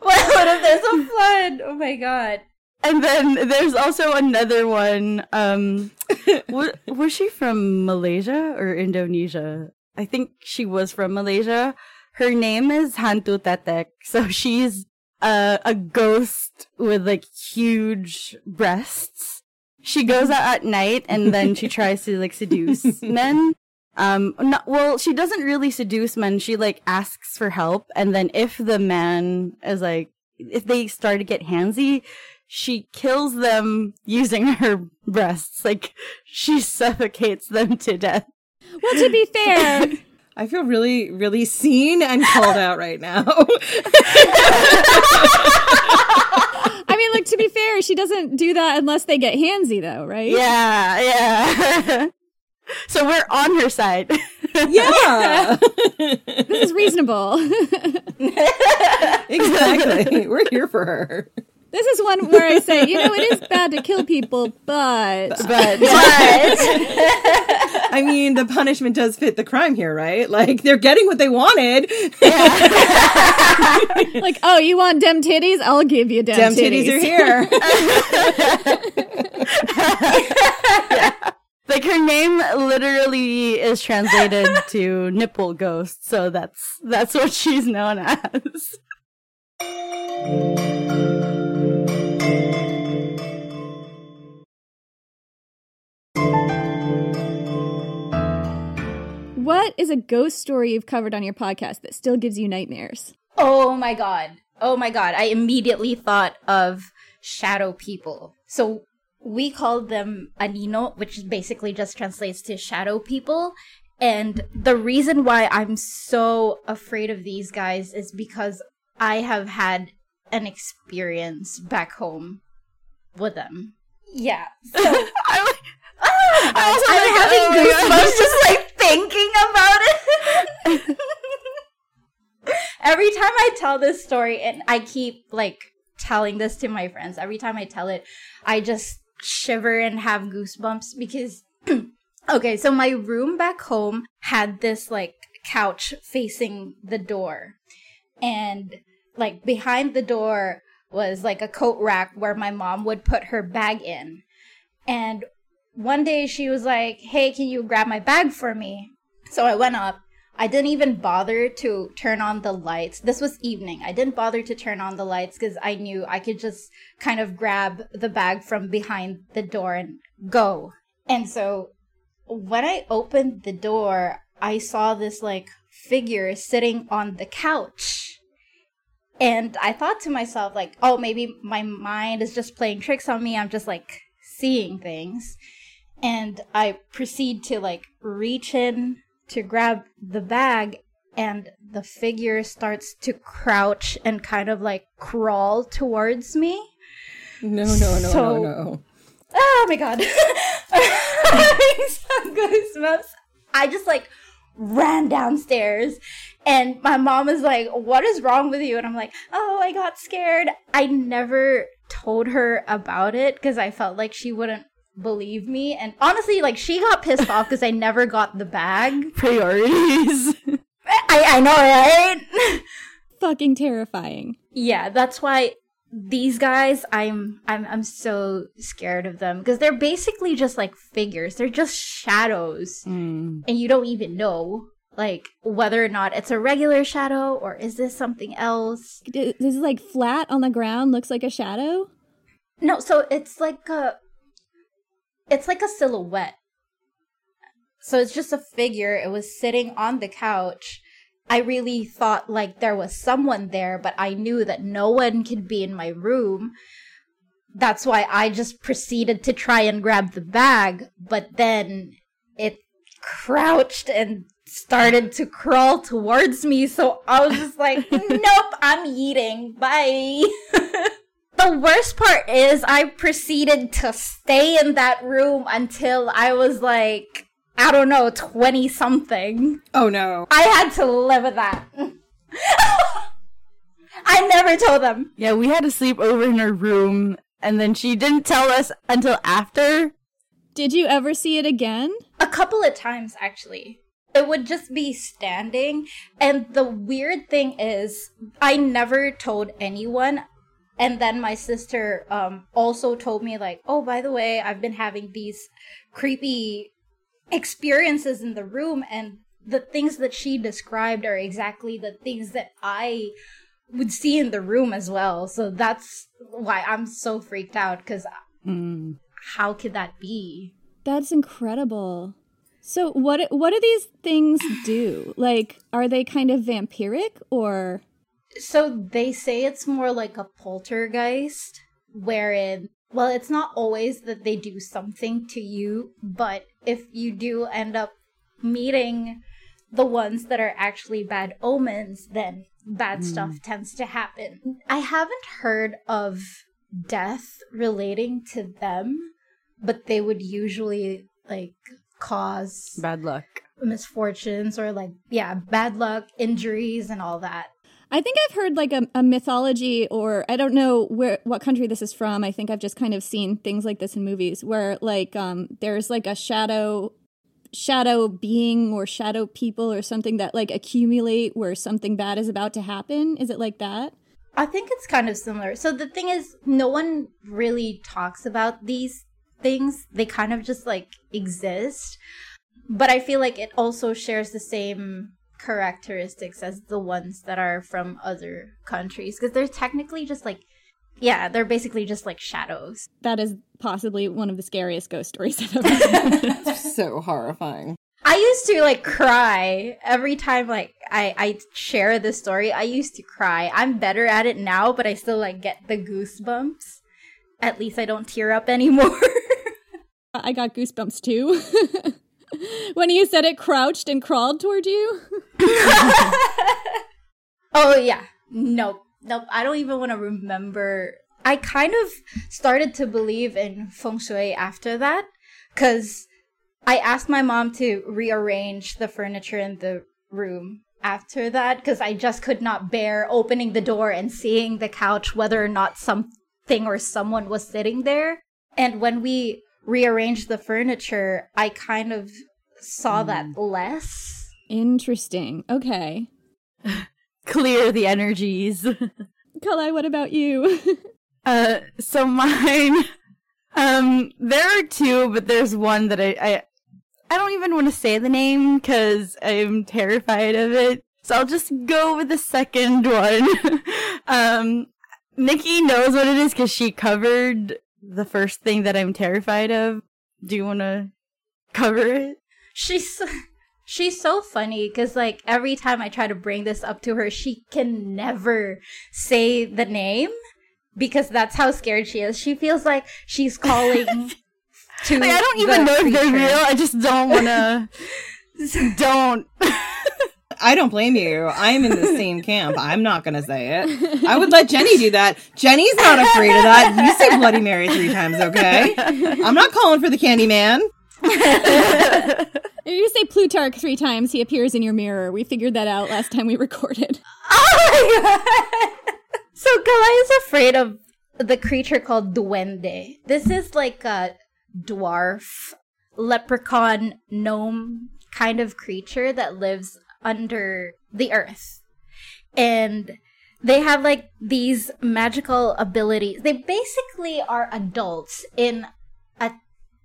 what, what if there's a flood? Oh my god. And then there's also another one. Um, wa- was she from Malaysia or Indonesia? I think she was from Malaysia. Her name is Hantu Tetek. So she's uh, a ghost with like huge breasts. She goes out at night and then she tries to like seduce men. Um, not, well, she doesn't really seduce men. She like asks for help. And then if the man is like, if they start to get handsy, she kills them using her breasts. Like she suffocates them to death. Well, to be fair, I feel really, really seen and called out right now. I mean, like to be fair, she doesn't do that unless they get handsy, though, right? Yeah, yeah. so we're on her side. yeah. This is reasonable. exactly. We're here for her. This is one where I say, you know, it is bad to kill people, but But I mean, the punishment does fit the crime here, right? Like they're getting what they wanted. like, oh, you want dem titties? I'll give you dem, titties. Dem titties are here. like her name literally is translated to nipple ghost, so that's that's what she's known as. What is a ghost story you've covered on your podcast that still gives you nightmares? Oh my god. Oh my god. I immediately thought of shadow people. So we called them anino, which basically just translates to shadow people. And the reason why I'm so afraid of these guys is because I have had an experience back home with them. Yeah. So I, I'm was like, having oh goosebumps just like thinking about it. every time I tell this story, and I keep like telling this to my friends, every time I tell it, I just shiver and have goosebumps because, okay, so my room back home had this like couch facing the door, and like behind the door was like a coat rack where my mom would put her bag in. And one day she was like, Hey, can you grab my bag for me? So I went up. I didn't even bother to turn on the lights. This was evening. I didn't bother to turn on the lights because I knew I could just kind of grab the bag from behind the door and go. And so when I opened the door, I saw this like figure sitting on the couch. And I thought to myself, like, oh, maybe my mind is just playing tricks on me. I'm just like seeing things. And I proceed to like reach in to grab the bag, and the figure starts to crouch and kind of like crawl towards me. No, no, no, So- no, no. Oh my god. Having some goosebumps. I just like ran downstairs and my mom is like, What is wrong with you? And I'm like, Oh, I got scared. I never told her about it because I felt like she wouldn't believe me. And honestly, like she got pissed off because I never got the bag. Priorities. I, I know, right? Fucking terrifying. yeah, that's why these guys I'm I'm I'm so scared of them because they're basically just like figures. They're just shadows. Mm. And you don't even know like whether or not it's a regular shadow or is this something else. This is like flat on the ground, looks like a shadow. No, so it's like a it's like a silhouette. So it's just a figure. It was sitting on the couch. I really thought like there was someone there, but I knew that no one could be in my room. That's why I just proceeded to try and grab the bag, but then it crouched and started to crawl towards me. So I was just like, nope, I'm eating. Bye. the worst part is I proceeded to stay in that room until I was like, I don't know, 20 something. Oh no. I had to live with that. I never told them. Yeah, we had to sleep over in her room, and then she didn't tell us until after. Did you ever see it again? A couple of times, actually. It would just be standing. And the weird thing is, I never told anyone. And then my sister um, also told me, like, oh, by the way, I've been having these creepy experiences in the room. And the things that she described are exactly the things that I would see in the room as well. So that's why I'm so freaked out because Mm. how could that be? That's incredible. So what what do these things do? Like are they kind of vampiric or So they say it's more like a poltergeist, wherein, well, it's not always that they do something to you, but if you do end up meeting the ones that are actually bad omens, then bad hmm. stuff tends to happen. I haven't heard of death relating to them, but they would usually like cause Bad luck. misfortunes or like yeah bad luck injuries and all that I think I've heard like a, a mythology or I don't know where what country this is from. I think I've just kind of seen things like this in movies where like um there's like a shadow shadow being or shadow people or something that like accumulate where something bad is about to happen. Is it like that? I think it's kind of similar. So the thing is, no one really talks about these things. They kind of just like exist. But I feel like it also shares the same characteristics as the ones that are from other countries because they're technically just like yeah, they're basically just like shadows. That is possibly one of the scariest ghost stories I've ever heard. so horrifying. I used to like cry every time like I I share this story. I used to cry. I'm better at it now, but I still like get the goosebumps. At least I don't tear up anymore. I got goosebumps too. when you said it crouched and crawled toward you. oh yeah. Nope. Nope. I don't even want to remember. I kind of started to believe in feng shui after that cuz I asked my mom to rearrange the furniture in the room after that because I just could not bear opening the door and seeing the couch whether or not something or someone was sitting there. And when we rearranged the furniture, I kind of saw that less. Interesting. Okay. Clear the energies. Kalai, what about you? Uh, so mine Um, there are two, but there's one that I I, I don't even want to say the name because I'm terrified of it. So I'll just go with the second one. um, Nikki knows what it is because she covered the first thing that I'm terrified of. Do you want to cover it? She's she's so funny because like every time I try to bring this up to her, she can never say the name because that's how scared she is. She feels like she's calling to. Like, I don't even know if they're real. I just don't want to. don't. I don't blame you. I'm in the same camp. I'm not going to say it. I would let Jenny do that. Jenny's not afraid of that. You say Bloody Mary three times, okay? I'm not calling for the candy man. If you say Plutarch three times, he appears in your mirror. We figured that out last time we recorded. Oh my god! So Kalai is afraid of the creature called Duende. This is like a dwarf, leprechaun, gnome kind of creature that lives under the earth. And they have like these magical abilities. They basically are adults in a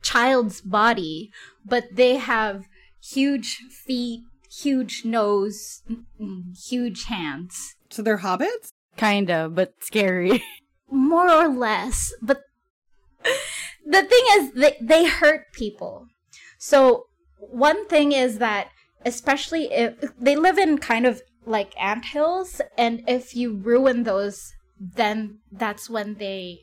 child's body, but they have huge feet, huge nose, huge hands. So they're hobbits? kind of, but scary. More or less. But the thing is, they, they hurt people. So, one thing is that, especially if they live in kind of like anthills, and if you ruin those, then that's when they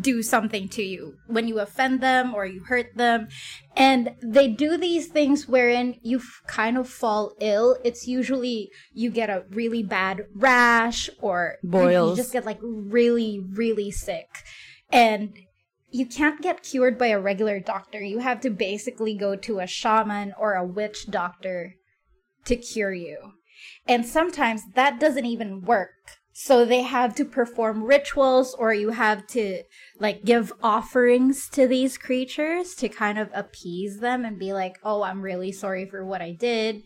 do something to you. When you offend them or you hurt them. And they do these things wherein you f- kind of fall ill. It's usually you get a really bad rash or you- you Boils. just get like really really sick. And you can't get cured by a regular doctor. You have to basically go to a shaman or a witch doctor to cure you. And sometimes that doesn't even work. So they have to perform rituals or you have to like give offerings to these creatures to kind of appease them and be like oh i'm really sorry for what i did.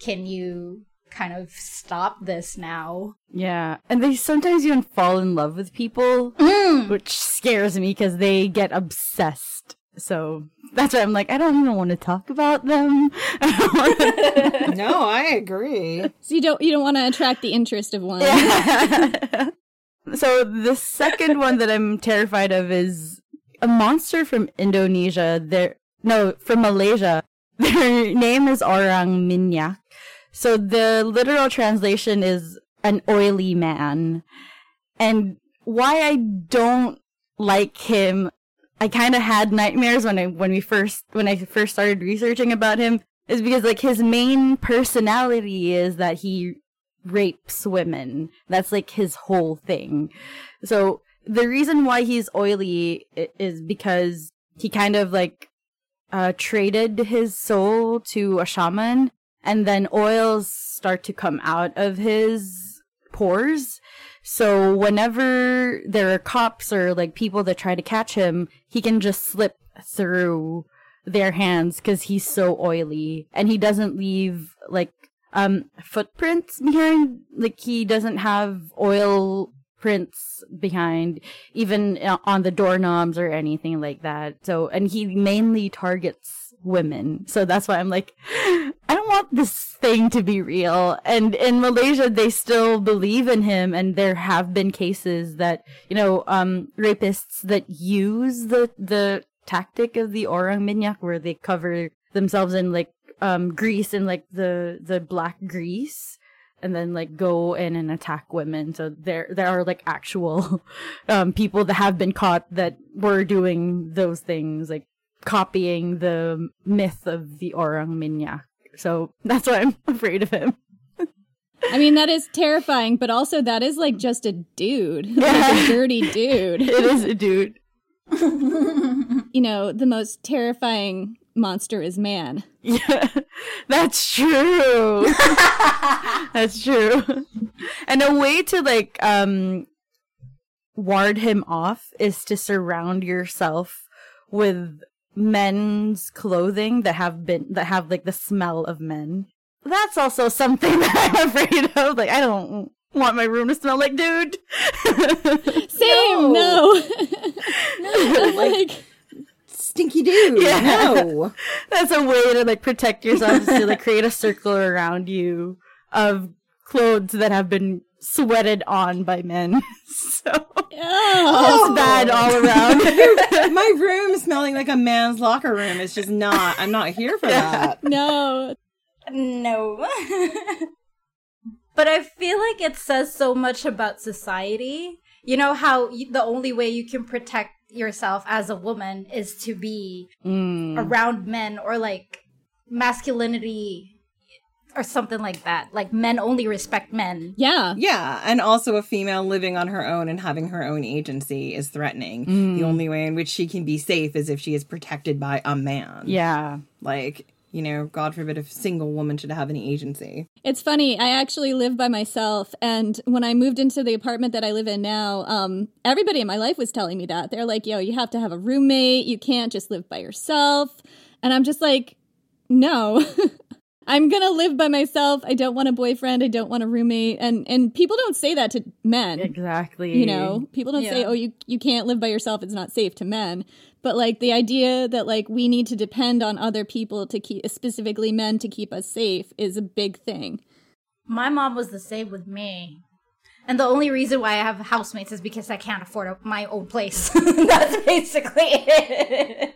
Can you kind of stop this now Yeah, and they sometimes even fall in love with people, mm. which scares me because they get obsessed. So that's why I'm like, I don't even want to talk about them. No, I agree. So you don't you don't want to attract the interest of one. Yeah. so the second one that I'm terrified of is a monster from Indonesia. There, no, from Malaysia. Their name is Orang Minyak. So the literal translation is an oily man. And why I don't like him, I kind of had nightmares when I when we first when I first started researching about him is because like his main personality is that he rapes women. That's like his whole thing. So the reason why he's oily is because he kind of like uh traded his soul to a shaman and then oils start to come out of his pores. So whenever there are cops or like people that try to catch him, he can just slip through their hands because he's so oily. And he doesn't leave like um footprints behind. Like he doesn't have oil prints behind even uh, on the doorknobs or anything like that. So and he mainly targets women. So that's why i'm like i want this thing to be real. And in malaysia they still believe in him and there have been cases that you know um rapists that use the the tactic of the orang minyak where they cover themselves in like um grease and like the the black grease and then like go in and attack women. So there there are like actual um people that have been caught that were doing those things like copying the myth of the orang minyak so that's why i'm afraid of him I mean, that is terrifying, but also that is like just a dude, like a dirty dude. it is a dude You know, the most terrifying monster is man. Yeah, that's true. that's true. And a way to like um ward him off is to surround yourself with men's clothing that have been that have like the smell of men. That's also something that I'm afraid of. Like I don't want my room to smell like dude. Same, no. no. like, Stinky dude. Yeah. No. That's a way to like protect yourself to like create a circle around you of clothes that have been sweated on by men. so oh, it's bad all around. My room smelling like a man's locker room is just not. I'm not here for that. no. No. but I feel like it says so much about society. You know how you, the only way you can protect yourself as a woman is to be Mm. around men or like masculinity or something like that. Like men only respect men. Yeah. Yeah, and also a female living on her own and having her own agency is threatening. The only way in which she can be safe is if she is protected by a man. Yeah. Like, you know, God forbid a single woman should have any agency. It's funny. I actually live by myself, and when I moved into the apartment that I live in now, um, everybody in my life was telling me that they're like, "Yo, you have to have a roommate. You can't just live by yourself." And I'm just like, "No." I'm gonna live by myself. I don't want a boyfriend. I don't want a roommate. And and people don't say that to men. Exactly. You know, people don't say, "Oh, you you can't live by yourself. It's not safe to men." But like the idea that like we need to depend on other people to keep, specifically men, to keep us safe is a big thing. My mom was the same with me. And the only reason why I have housemates is because I can't afford a, my own place. That's basically it.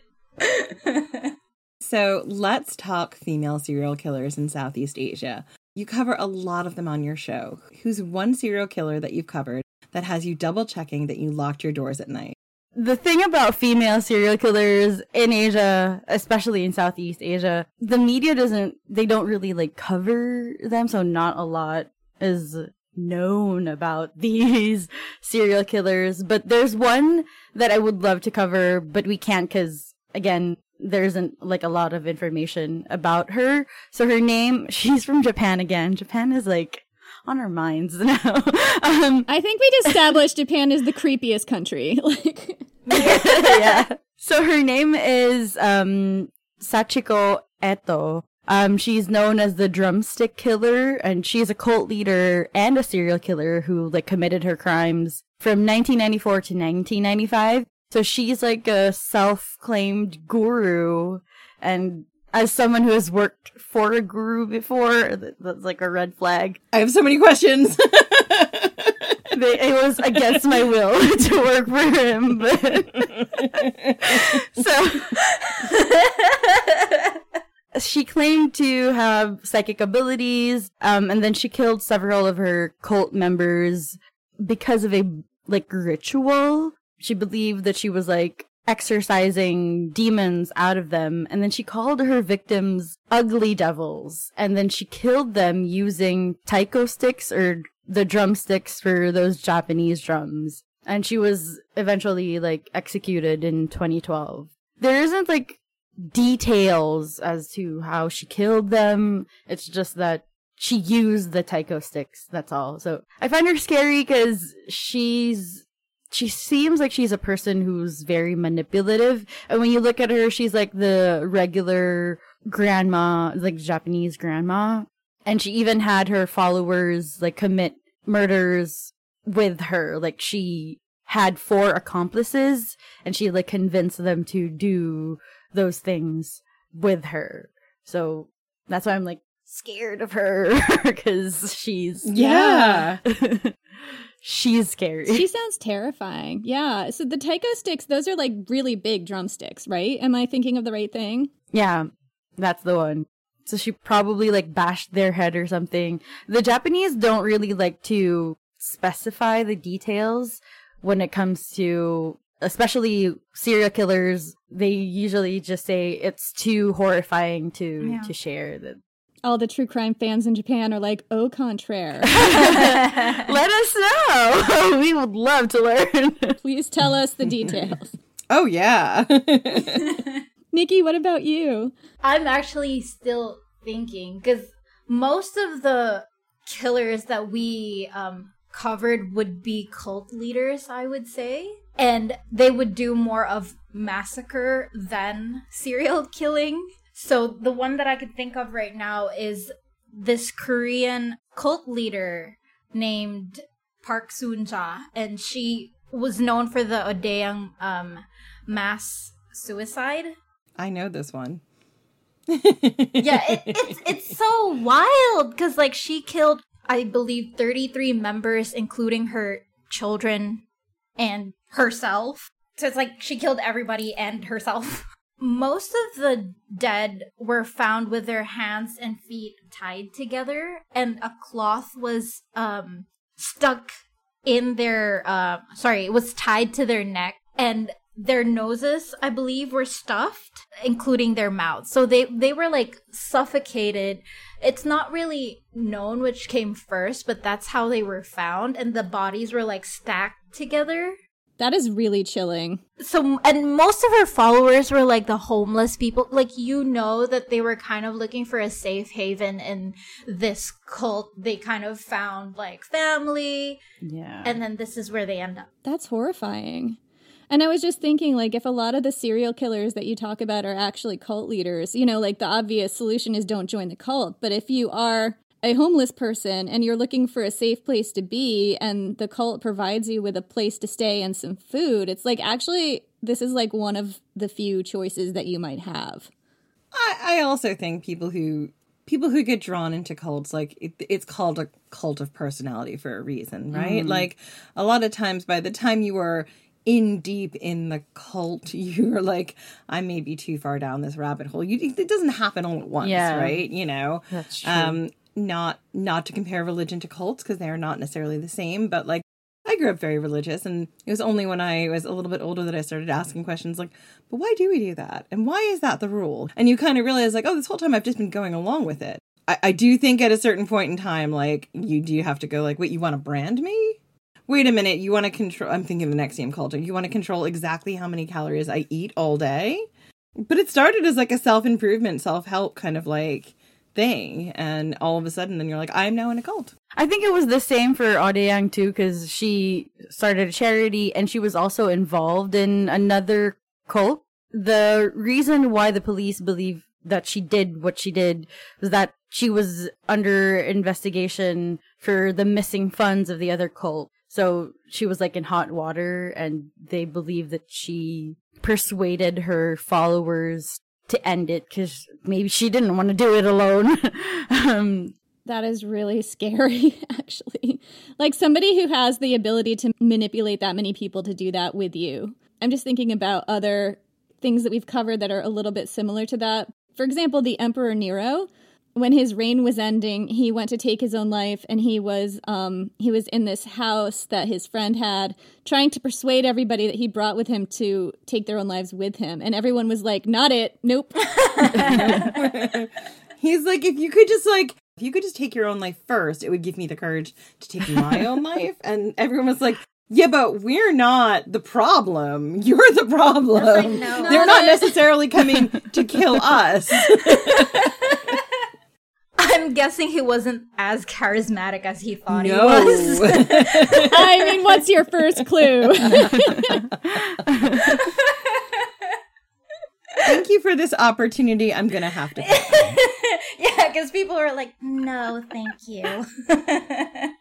So let's talk female serial killers in Southeast Asia. You cover a lot of them on your show. Who's one serial killer that you've covered that has you double checking that you locked your doors at night? the thing about female serial killers in Asia, especially in Southeast Asia, the media doesn't, they don't really like cover them. So not a lot is known about these serial killers. But there's one that I would love to cover, but we can't because again, there isn't like a lot of information about her. So her name, she's from Japan again. Japan is like on our minds now. um, I think we'd established Japan is the creepiest country. Like, yeah. So her name is um Sachiko Eto. Um, she's known as the drumstick killer, and she's a cult leader and a serial killer who like committed her crimes from 1994 to 1995. So she's like a self-claimed guru, and as someone who has worked for a guru before, that's like a red flag. I have so many questions. They, it was against my will to work for him, but so she claimed to have psychic abilities, um, and then she killed several of her cult members because of a like ritual. She believed that she was like exorcising demons out of them, and then she called her victims ugly devils, and then she killed them using taiko sticks or the drumsticks for those Japanese drums. And she was eventually like executed in 2012. There isn't like details as to how she killed them. It's just that she used the taiko sticks. That's all. So I find her scary because she's she seems like she's a person who's very manipulative. And when you look at her, she's like the regular grandma, like Japanese grandma. And she even had her followers like commit murders with her. Like she had four accomplices and she like convinced them to do those things with her. So that's why I'm like scared of her because she's yeah. she's scary. she sounds terrifying. Yeah. So the taiko sticks, those are like really big drumsticks, right? Am I thinking of the right thing? Yeah, that's the one. So she probably like bashed their head or something. The Japanese don't really like to specify the details when it comes to especially serial killers. They usually just say it's too horrifying to Yeah. to share that All the true crime fans in Japan are like, au contraire. Let us know. we would love to learn. Please tell us the details. Oh, yeah. Nikki, what about you? I'm actually still thinking because most of the killers that we um, covered would be cult leaders, I would say. And they would do more of massacre than serial killing. So the one that I could think of right now is this Korean cult leader named Park Soon-ja. And she was known for the Odaeyang um, mass suicide. I know this one. yeah, it, it's it's so wild because like she killed, I believe, thirty three members, including her children and herself. So it's like she killed everybody and herself. Most of the dead were found with their hands and feet tied together, and a cloth was um stuck in their uh sorry, it was tied to their neck, and their noses i believe were stuffed including their mouths. So they they were like suffocated. It's not really known which came first but that's how they were found and the bodies were like stacked together That is really chilling. so and most of her followers were like the homeless people like you know that they were kind of looking for a safe haven in this cult they kind of found like family Yeah. and then this is where they end up That's horrifying. And I was just thinking, like, if a lot of the serial killers that you talk about are actually cult leaders, you know, like the obvious solution is don't join the cult. But if you are a homeless person and you're looking for a safe place to be and the cult provides you with a place to stay and some food, it's like actually, this is like one of the few choices that you might have. I, I also think people who people who get drawn into cults like it, it's called a cult of personality for a reason right like a lot of times by the time you are in deep in the cult you're like i may be too far down this rabbit hole you, it doesn't happen all at once Yeah. right you know That's true. um not not to compare religion to cults because they are not necessarily the same but like I grew up very religious, and it was only when I was a little bit older that I started asking questions like, but why do we do that? And why is that the rule? And you kind of realize, like, oh, this whole time I've just been going along with it. I, I do think at a certain point in time, like, you do have to go, like, wait, you want to brand me? Wait a minute, you want to control. I'm thinking the NXIVM culture. You want to control exactly how many calories I eat all day? But it started as like a self improvement, self help kind of like thing. And all of a sudden, then you're like, I'm now in a cult. I think it was the same for Odaeyang too, because she started a charity and she was also involved in another cult. The reason why the police believe that she did what she did was that she was under investigation for the missing funds of the other cult. So she was like in hot water and they believe that she persuaded her followers to end it because maybe she didn't want to do it alone. um, That is really scary, actually. Like somebody who has the ability to manipulate that many people to do that with you. I'm just thinking about other things that we've covered that are a little bit similar to that. For example, the Emperor Nero, when his reign was ending, he went to take his own life and he was um he was in this house that his friend had trying to persuade everybody that he brought with him to take their own lives with him. And everyone was like, "Not it. Nope." He's like, if you could just like, if you could just take your own life first, it would give me the courage to take my own life. And everyone was like, yeah, but we're not the problem. You're the problem. like, no. They're not necessarily coming to kill us. I'm guessing he wasn't as charismatic as he thought he was. I mean, what's your first clue? Thank you for this opportunity. I'm going to have to. yeah, because people are like, no, thank you.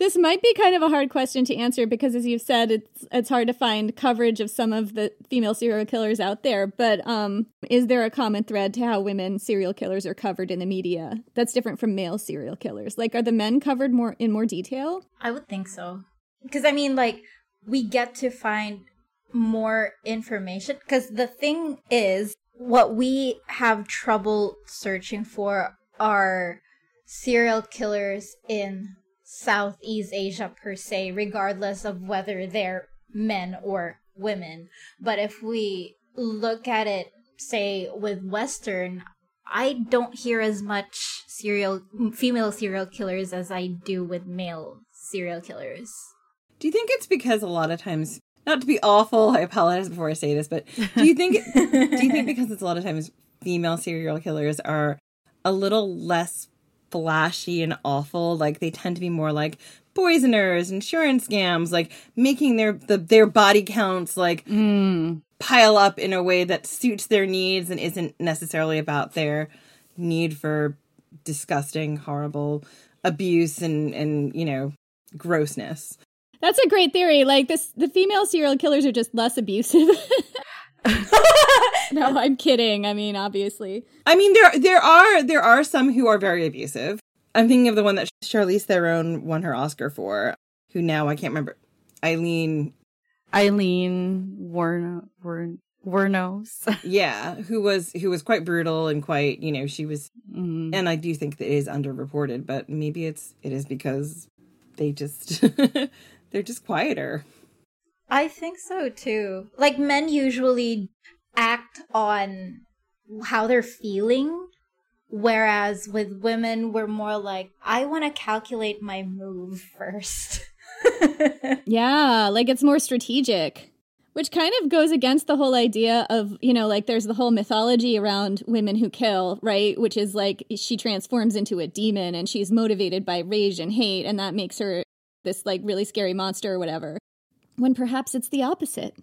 This might be kind of a hard question to answer because, as you've said, it's it's hard to find coverage of some of the female serial killers out there. But um, is there a common thread to how women serial killers are covered in the media that's different from male serial killers? Like, are the men covered more in more detail? I would think so. Because, I mean, like, we get to find more information. Because the thing is, what we have trouble searching for are serial killers in Southeast Asia per se, regardless of whether they're men or women. But if we look at it, say, with Western, I don't hear as much serial female serial killers as I do with male serial killers. Do you think it's because a lot of times, not to be awful, I apologize before I say this, but do you think do you think because it's a lot of times female serial killers are a little less flashy and awful, like they tend to be more like poisoners, insurance scams, like making their the, their body counts like hmm. pile up in a way that suits their needs and isn't necessarily about their need for disgusting, horrible abuse and and you know grossness. That's a great theory. Like this, the female serial killers are just less abusive. no, I'm kidding. I mean, obviously. I mean, there there are there are some who are very abusive. I'm thinking of the one that Charlize Theron won her Oscar for, who now I can't remember. Eileen Eileen Warno Warn Wuornos. yeah, who was who was quite brutal and quite, you know, she was Mm. and I do think that it is underreported, but maybe it's it is because they just they're just quieter. I think so too. Like men usually act on how they're feeling, whereas with women, we're more like, I want to calculate my move first. Yeah, like it's more strategic, which kind of goes against the whole idea of, you know, like there's the whole mythology around women who kill, right? Which is like she transforms into a demon and she's motivated by rage and hate, and that makes her this like really scary monster or whatever. When perhaps it's the opposite.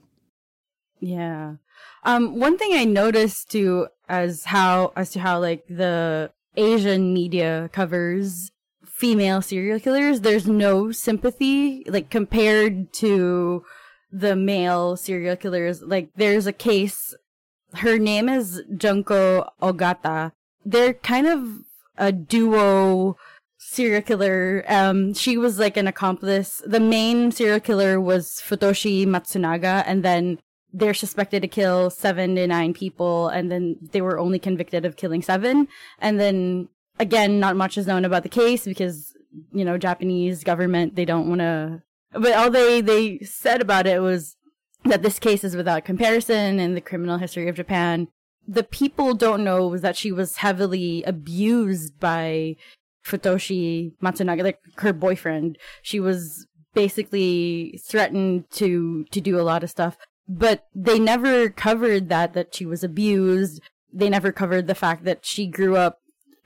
Yeah. Um, one thing I noticed too as how as to how like the Asian media covers female serial killers, there's no sympathy like compared to the male serial killers. Like there's a case her name is Junko Ogata. They're kind of a duo serial killer. Um, she was like an accomplice. The main serial killer was Futoshi Matsunaga, and then they're suspected to kill seven to nine people, and then they were only convicted of killing seven. And then again, not much is known about the case because you know Japanese government they don't want to. But all they they said about it was that this case is without comparison in the criminal history of Japan. The people don't know was that she was heavily abused by Futoshi Matsunaga, like her boyfriend. She was basically threatened to to do a lot of stuff, but they never covered that that she was abused. They never covered the fact that she grew up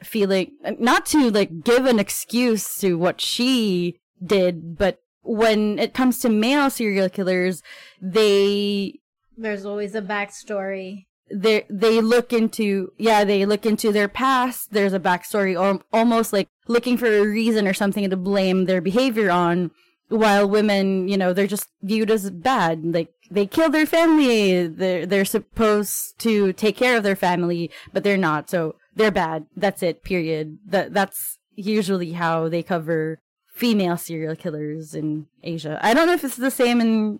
feeling not to like give an excuse to what she did, but when it comes to male serial killers, they There's always a backstory. They they look into yeah they look into their past. There's a backstory or almost like looking for a reason or something to blame their behavior on while women you know they're just viewed as bad. Like they kill their family. They're they're supposed to take care of their family but they're not. So they're bad. That's it period. That that's usually how they cover female serial killers in asia. I don't know if it's the same in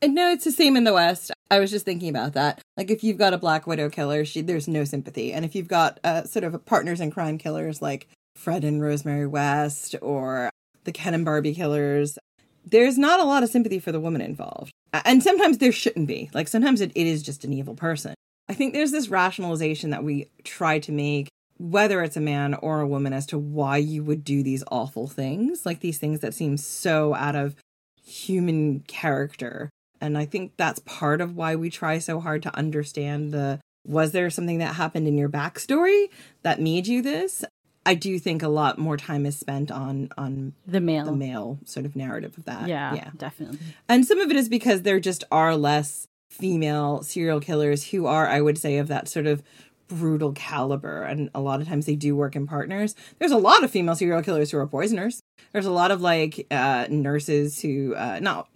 And no, it's the same in the West. I was just thinking about that. Like if you've got a Black Widow killer, she there's no sympathy, and if you've got uh, sort of partners in crime killers like Fred and Rosemary West or the Ken and Barbie killers, there's not a lot of sympathy for the woman involved, and sometimes there shouldn't be. Like sometimes it, it is just an evil person. I think there's this rationalization that we try to make whether it's a man or a woman as to why you would do these awful things like these things that seem so out of human character and I think that's part of why we try so hard to understand the was there something that happened in your backstory that made you this? I do think a lot more time is spent on on the male the male sort of narrative of that. yeah Yeah. definitely And some of it is because there just are less female serial killers who are, I would say, of that sort of brutal caliber. And a lot of times they do work in partners. There's a lot of female serial killers who are poisoners. There's a lot of like uh, nurses who, uh, not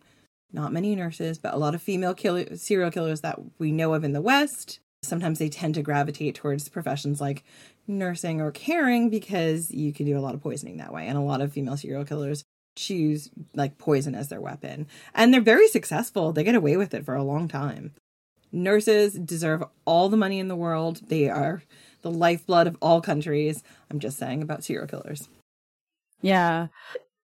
not many nurses, but a lot of female serial killers that we know of in the West. Sometimes they tend to gravitate towards professions like nursing or caring because you can do a lot of poisoning that way. And a lot of female serial killers choose like poison as their weapon. And they're very successful. They get away with it for a long time. Nurses deserve all the money in the world. They are the lifeblood of all countries. I'm just saying about serial killers. Yeah.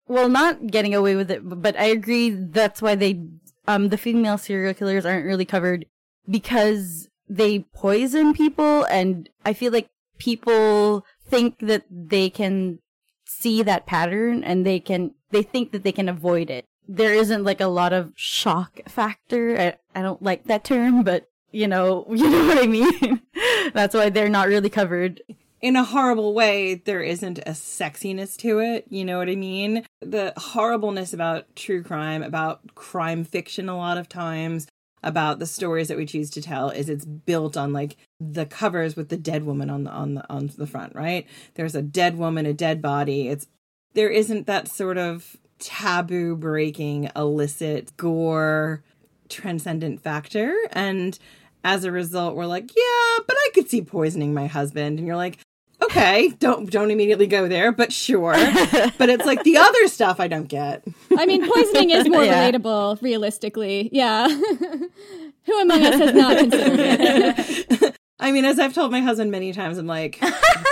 Well, not getting away with it, but I agree that's why they um the female serial killers aren't really covered because they poison people and I feel like people think that they can see that pattern and they can they think that they can avoid it. There isn't like a lot of shock factor. I, I don't like that term, but you know, you know what I mean? that's why they're not really covered. In a horrible way, there isn't a sexiness to it. You know what I mean? The horribleness about true crime, about crime fiction, a lot of times, about the stories that we choose to tell, is it's built on like the covers with the dead woman on the on the on the front, right? There's a dead woman, a dead body. It's there isn't that sort of taboo breaking, illicit, gore, transcendent factor. And as a result, we're like, yeah, but I could see poisoning my husband. And you're like, okay, don't don't immediately go there, but sure. but it's like the other stuff I don't get. I mean, poisoning is more Yeah. relatable, realistically. Yeah. Who among us has not considered it? I mean, as I've told my husband many times, I'm like,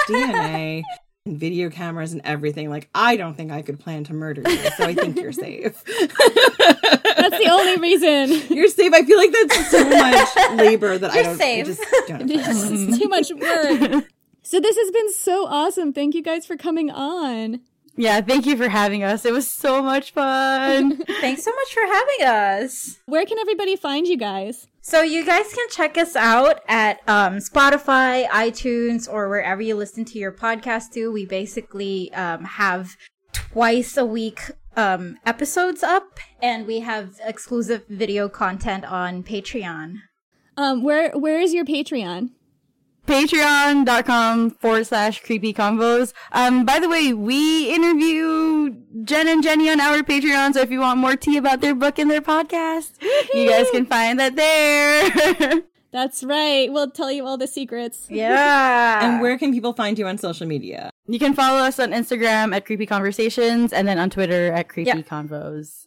DNA and video cameras and everything. Like, I don't think I could plan to murder you, so I think you're safe. That's the only reason. You're safe. I feel like that's so much labor that I You're don't. I just don't. It's too much work. So this has been so awesome. Thank you guys for coming on. Yeah, thank you for having us. It was so much fun. Thanks so much for having us. Where can everybody find you guys? So you guys can check us out at um, Spotify, iTunes, or wherever you listen to your podcast to. We basically um, have twice a week um, episodes up, and we have exclusive video content on Patreon. Um, where where is your Patreon? Patreon.com forward slash creepy convos. Um, by the way, we interview Jen and Jenny on our Patreon, so if you want more tea about their book and their podcast, you guys can find that there. That's right. We'll tell you all the secrets. Yeah. And where can people find you on social media? you can follow us on Instagram at creepy conversations and then on Twitter at creepy convos.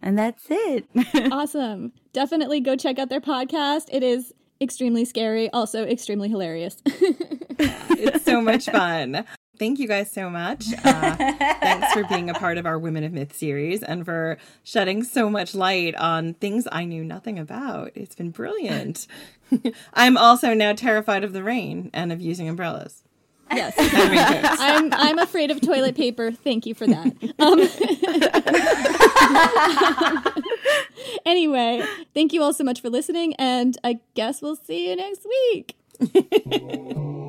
And that's it. awesome. Definitely go check out their podcast. It is extremely scary, also extremely hilarious. It's so much fun. Thank you guys so much. Uh, thanks for being a part of our Women of Myth series and for shedding so much light on things I knew nothing about. It's been brilliant. I'm also now terrified of the rain and of using umbrellas. Yes. I'm I'm afraid of toilet paper. Thank you for that. Um, anyway, thank you all so much for listening, and I guess we'll see you next week.